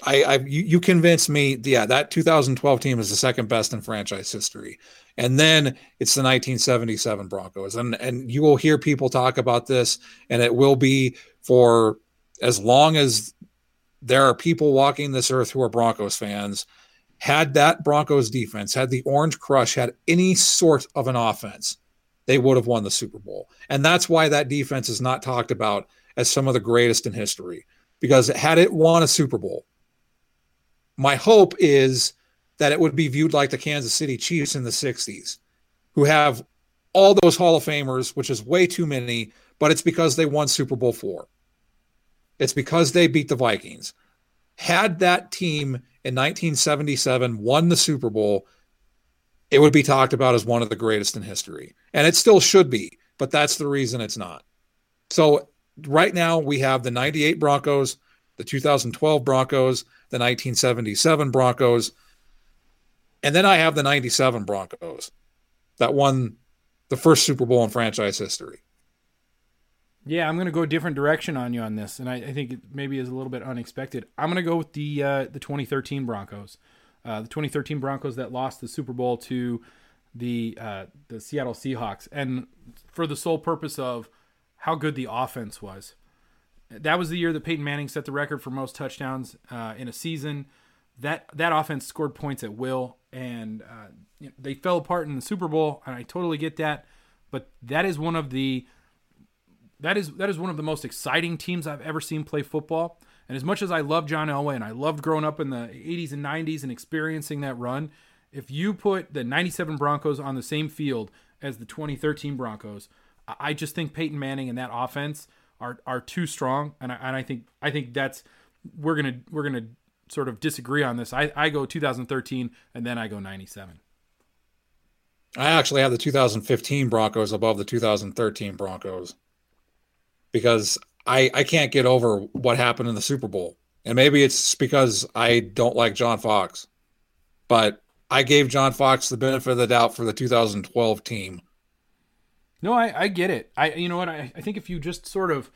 I, I you, you convinced me. Yeah, that 2012 team is the second best in franchise history, and then it's the 1977 Broncos, and and you will hear people talk about this, and it will be for as long as there are people walking this earth who are Broncos fans. Had that Broncos defense, had the Orange Crush, had any sort of an offense, they would have won the Super Bowl, and that's why that defense is not talked about as some of the greatest in history. Because had it won a Super Bowl, my hope is that it would be viewed like the Kansas City Chiefs in the 60s, who have all those Hall of Famers, which is way too many, but it's because they won Super Bowl four. It's because they beat the Vikings. Had that team in 1977 won the Super Bowl, it would be talked about as one of the greatest in history. And it still should be, but that's the reason it's not. So right now we have the 98 Broncos, the 2012 Broncos, the 1977 Broncos, and then I have the 97 Broncos that won the first Super Bowl in franchise history. Yeah, I'm going to go a different direction on you on this, and I, I think it maybe is a little bit unexpected. I'm going to go with the uh, the 2013 Broncos, uh, the 2013 Broncos that lost the Super Bowl to the uh, the Seattle Seahawks, and for the sole purpose of how good the offense was that was the year that Peyton Manning set the record for most touchdowns uh, in a season. That that offense scored points at will, and uh, they fell apart in the Super Bowl. And I totally get that, but that is one of the that is that is one of the most exciting teams I've ever seen play football. And as much as I love John Elway and I loved growing up in the 80s and 90s and experiencing that run, if you put the 97 Broncos on the same field as the 2013 Broncos, I just think Peyton Manning and that offense are are too strong, and I, and I think I think that's we're gonna we're gonna sort of disagree on this. I, I go 2013 and then I go 97. I actually have the 2015 Broncos above the 2013 Broncos because I I can't get over what happened in the Super Bowl. And maybe it's because I don't like John Fox. But I gave John Fox the benefit of the doubt for the 2012 team. No, I, I get it. I you know what I, I think if you just sort of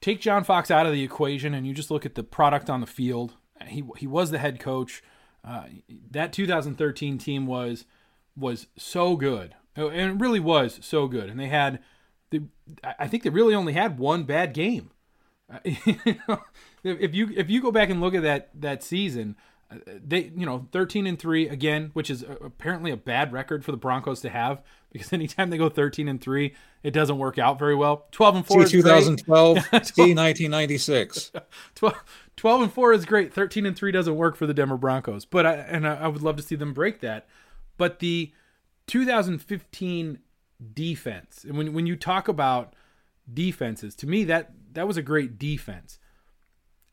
take John Fox out of the equation and you just look at the product on the field, he he was the head coach. Uh, that 2013 team was was so good, and it really was so good. And they had, the, I think they really only had one bad game. if you if you go back and look at that that season, uh, they you know 13 and 3 again which is uh, apparently a bad record for the broncos to have because anytime they go 13 and 3 it doesn't work out very well. 12 and 4 see 2012 see 1996 12, 12, and 4 is great. 13 and 3 doesn't work for the denver broncos but i and i would love to see them break that. But the 2015 defense and when, when you talk about defenses to me that that was a great defense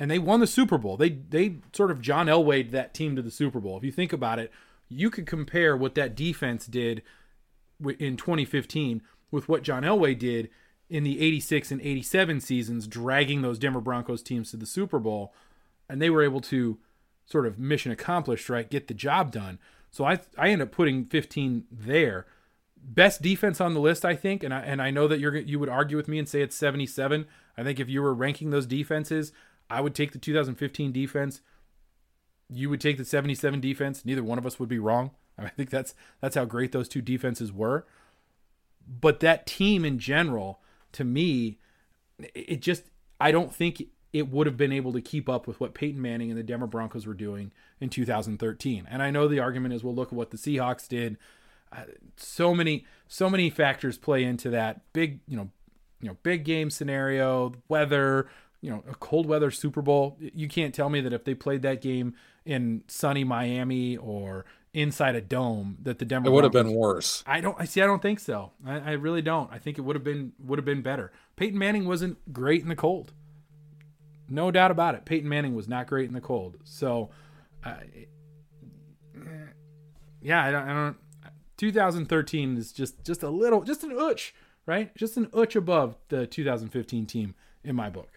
and they won the Super Bowl. They they sort of John Elway that team to the Super Bowl. If you think about it, you could compare what that defense did in 2015 with what John Elway did in the 86 and 87 seasons dragging those Denver Broncos teams to the Super Bowl and they were able to sort of mission accomplished, right? Get the job done. So I I end up putting 15 there. Best defense on the list, I think, and I and I know that you're you would argue with me and say it's 77. I think if you were ranking those defenses, I would take the 2015 defense. You would take the 77 defense. Neither one of us would be wrong. I think that's that's how great those two defenses were. But that team in general, to me, it just I don't think it would have been able to keep up with what Peyton Manning and the Denver Broncos were doing in 2013. And I know the argument is, well, look at what the Seahawks did. Uh, so many, so many factors play into that big, you know, you know, big game scenario, weather, you know a cold weather Super Bowl. You can't tell me that if they played that game in sunny Miami or inside a dome that the Denver it would have been worse. I don't. I see. I don't think so. I, I really don't. I think it would have been would have been better. Peyton Manning wasn't great in the cold. No doubt about it. Peyton Manning was not great in the cold. So, uh, yeah, I don't, I don't. 2013 is just just a little, just an ooch, right? Just an ooch above the 2015 team in my book.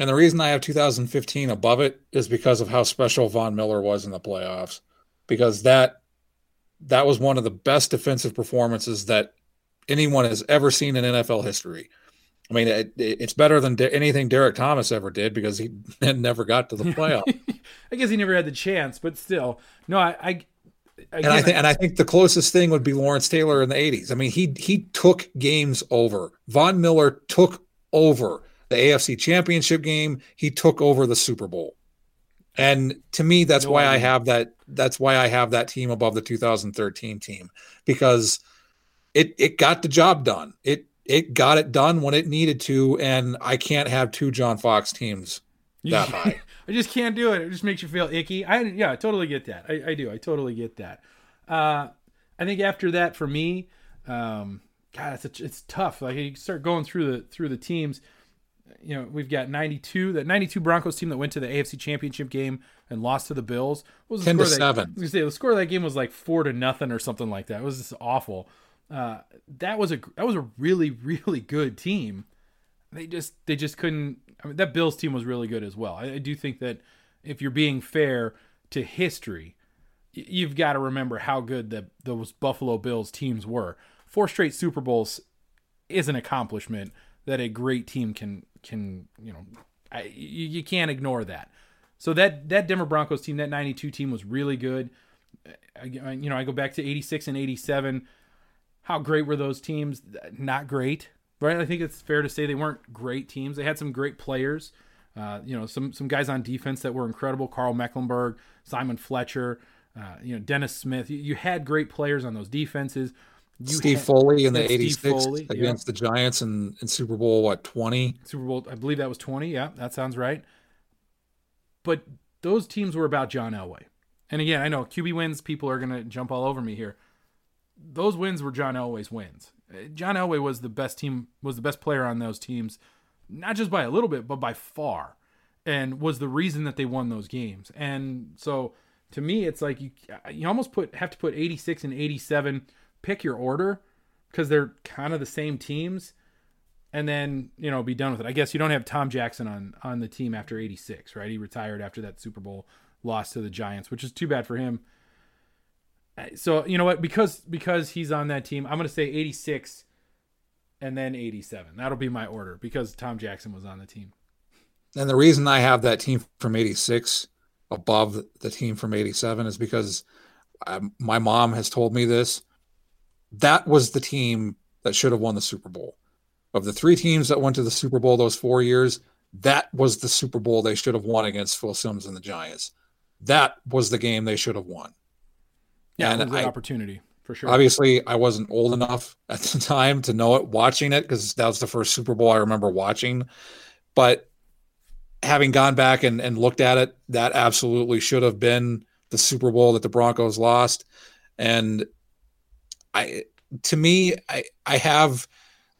And the reason I have 2015 above it is because of how special Von Miller was in the playoffs. Because that that was one of the best defensive performances that anyone has ever seen in NFL history. I mean, it, it's better than anything Derrick Thomas ever did because he never got to the playoff. I guess he never had the chance, but still, no, I. I again, and I think, and I think the closest thing would be Lawrence Taylor in the '80s. I mean, he he took games over. Von Miller took over the AFC Championship game, he took over the Super Bowl. And to me that's no why idea. I have that that's why I have that team above the 2013 team because it it got the job done. It it got it done when it needed to and I can't have two John Fox teams that high. I just can't do it. It just makes you feel icky. I yeah, I totally get that. I, I do. I totally get that. Uh, I think after that for me, um, God, it's a, it's tough. Like you start going through the through the teams you know, we've got 92, that 92 Broncos team that went to the AFC Championship game and lost to the Bills. What was the 10 score to that, 7. I was say, the score of that game was like 4 to nothing or something like that. It was just awful. Uh, that was a that was a really really good team. They just they just couldn't. I mean, that Bills team was really good as well. I, I do think that if you're being fair to history, you've got to remember how good the those Buffalo Bills teams were. Four straight Super Bowls is an accomplishment that a great team can can you know I, you, you can't ignore that. So that that Denver Broncos team, that 92 team was really good. I, you know, I go back to 86 and 87. How great were those teams? Not great, right? I think it's fair to say they weren't great teams. They had some great players. Uh, you know, some some guys on defense that were incredible. Karl Mecklenburg, Simon Fletcher, uh, you know, Dennis Smith. You, you, had great players on those defenses. You Steve had, Foley in the '86 against the Giants in, in Super Bowl what 20? Super Bowl, I believe that was 20. Yeah, that sounds right. But those teams were about John Elway. And again, I know QB wins. People are going to jump all over me here. Those wins were John Elway's wins. Uh, John Elway was the best team, was the best player on those teams, not just by a little bit, but by far. and was the reason that they won those games. And so to me, it's like you you almost put have to put 86 and 87. Pick your order because they're kind of the same teams, and then you know be done with it. I guess you don't have Tom Jackson on on the team after 86, right? He retired after that Super Bowl loss to the Giants, which is too bad for him. Uh, So you know what? Because because he's on that team, I'm going to say 86 and then 87. That'll be my order because Tom Jackson was on the team. And the reason I have that team from 86 above the team from 87 is because um, my mom has told me this. That was the team that should have won the Super Bowl. Of the three teams that went to the Super Bowl those four years, that was the Super Bowl they should have won against Phil Simms and the Giants. That was the game they should have won. Yeah, And it was an I- opportunity for sure. Obviously, I wasn't old enough at the time to know it, watching it, because that was the first Super Bowl I remember watching. But having gone back and, and looked at it, that absolutely should have been the Super Bowl that the Broncos lost. And I, to me, I, I have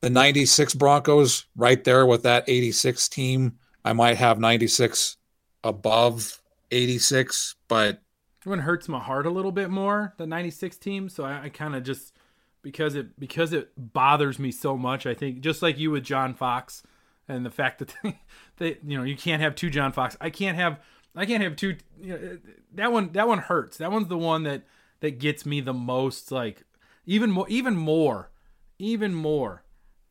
the 96 Broncos right there with that 86 team. I might have 96 above 86, but one hurts my heart a little bit more the 96 team. So i, I kind of just because it because it bothers me so much i think just like you with john fox and the fact that they, they you know you can't have two john fox. I can't have i can't have two you know, that one that one hurts. That one's the one that that gets me the most like even more even more even more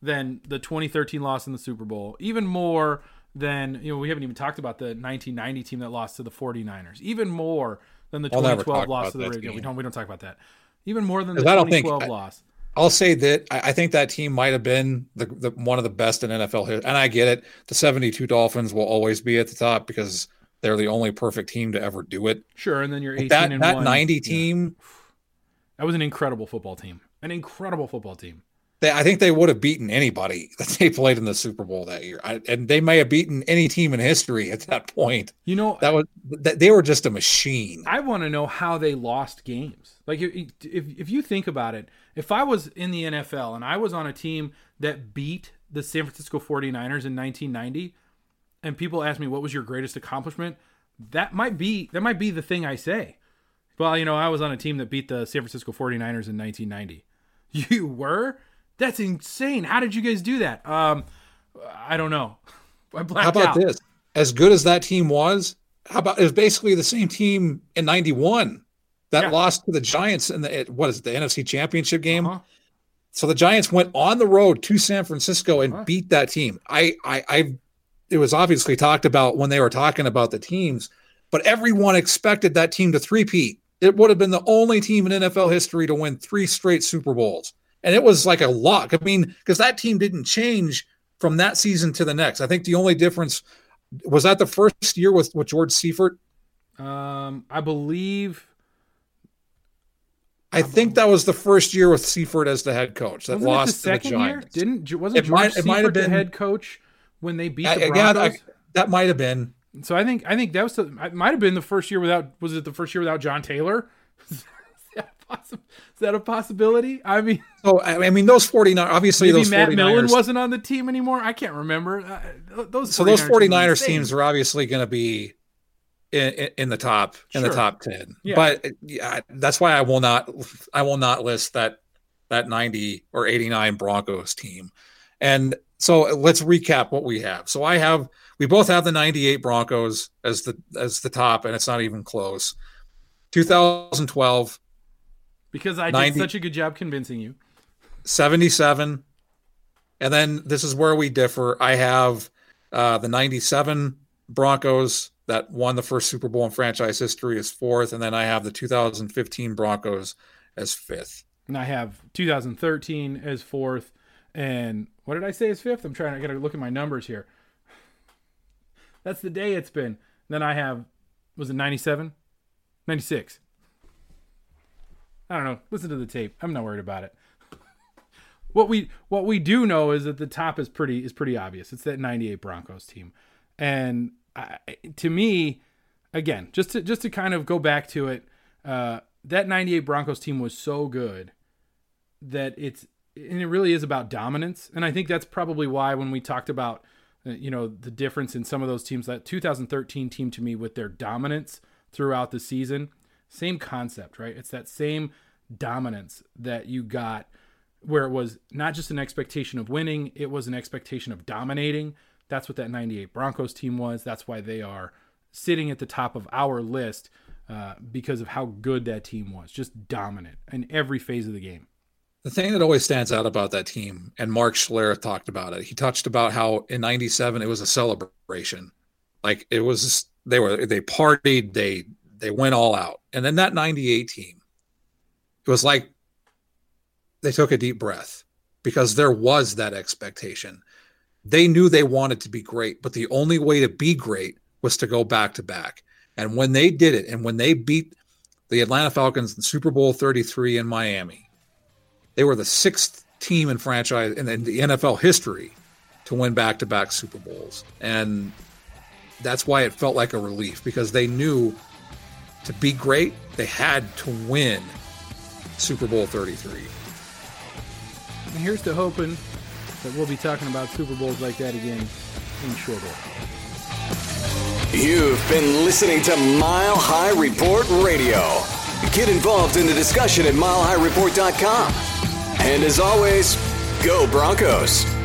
than the 2013 loss in the super bowl even more than you know we haven't even talked about the 1990 team that lost to the 49ers even more than the I'll 2012 loss to the Ravens. We don't we don't talk about that. Even more than the I don't think- 2012 I- loss. I'll say that I, I think that team might have been the, the one of the best in NFL history. And I get it. The 72 Dolphins will always be at the top because they're the only perfect team to ever do it. Sure, and then you're 18 that and that one. 90 Yeah. That was an incredible football team. An incredible football team. they, I think they would have beaten anybody that they played in the Super Bowl that year. I, and they may have beaten any team in history at that point. You know, That was that they were just a machine. I want to know how they lost games. Like if, if if you think about it, if I was in the NFL and I was on a team that beat the San Francisco 49ers in 1990 and people ask me what was your greatest accomplishment, that might be that might be the thing I say. Well, you know, I was on a team that beat the San Francisco 49ers in 1990. You were? That's insane. How did you guys do that? Um I don't know. I blacked How about out. this? As good as that team was, how about it was basically the same team in 91 that Yeah. lost to the Giants in the what is it, the NFC Championship game? Uh-huh. So the Giants went on the road to San Francisco and Huh. beat that team. I, I, I, it was obviously talked about when they were talking about the teams, but everyone expected that team to three-peat. It would have been the only team in NFL history to win three straight Super Bowls, and it was like a lock. I mean, because that team didn't change from that season to the next. I think the only difference was that the first year with with George Seifert. Um I believe I think that was the first year with Seifert as the head coach that Wasn't lost the to the second year? Didn't wasn't It George might- it might have Seifert the been- head coach when they beat I- the again, Broncos? I- that might have been. So I think I think that was the, it might have been the first year without was it the first year without John Taylor? is, that possi- is that a possibility? I mean, So I mean, those 49 obviously maybe those Matt 49ers. Millen wasn't on the team anymore. I can't remember. Uh, those so those 49ers 49ers insane. teams are obviously going to be in, in, in the top in the top 10. Yeah. But yeah, that's why I will not I will not list that that 90 or 89 Broncos team. And so let's recap what we have. So I have we both have the 98 Broncos as the as the top and it's not even close. 2012 because I did such a good job convincing you. 77 and then this is where we differ i have uh, the 97 broncos that won the first super bowl in franchise history as fourth and then i have the 2015 broncos as fifth And I have 2013 as fourth. And what did I say as fifth? I'm trying. I got to look at my numbers here. That's the day it's been. Then I have, was it 97? 96. I don't know. Listen to the tape. I'm not worried about it. What we what we do know is that the top is pretty is pretty obvious. It's that 98 Broncos team. And I, to me, again, just to just to kind of go back to it, uh, that 98 Broncos team was so good that it's and it really is about dominance. And I think that's probably why when we talked about you know, the difference in some of those teams. That 2013 team to me with their dominance throughout the season, same concept, right? It's that same dominance that you got where it was not just an expectation of winning, it was an expectation of dominating. That's what that 98 Broncos team was. That's why they are sitting at the top of our list uh, because of how good that team was, just dominant in every phase of the game. The thing that always stands out about that team, and Mark Schlereth talked about it. He touched about how in '97 it was a celebration, like it was they were they partied, they they went all out, and then that '98 team, it was like they took a deep breath because there was that expectation. They knew they wanted to be great, but the only way to be great was to go back to back. And when they did it, and when they beat the Atlanta Falcons in Super Bowl 33 in Miami, they were the sixth team in franchise in the NFL history to win back to back Super Bowls. And that's why it felt like a relief because they knew to be great, they had to win Super Bowl 33. And here's to hoping that we'll be talking about Super Bowls like that again in short order. You've been listening to Mile High Report Radio. Get involved in the discussion at milehighreport.com. And as always, go Broncos.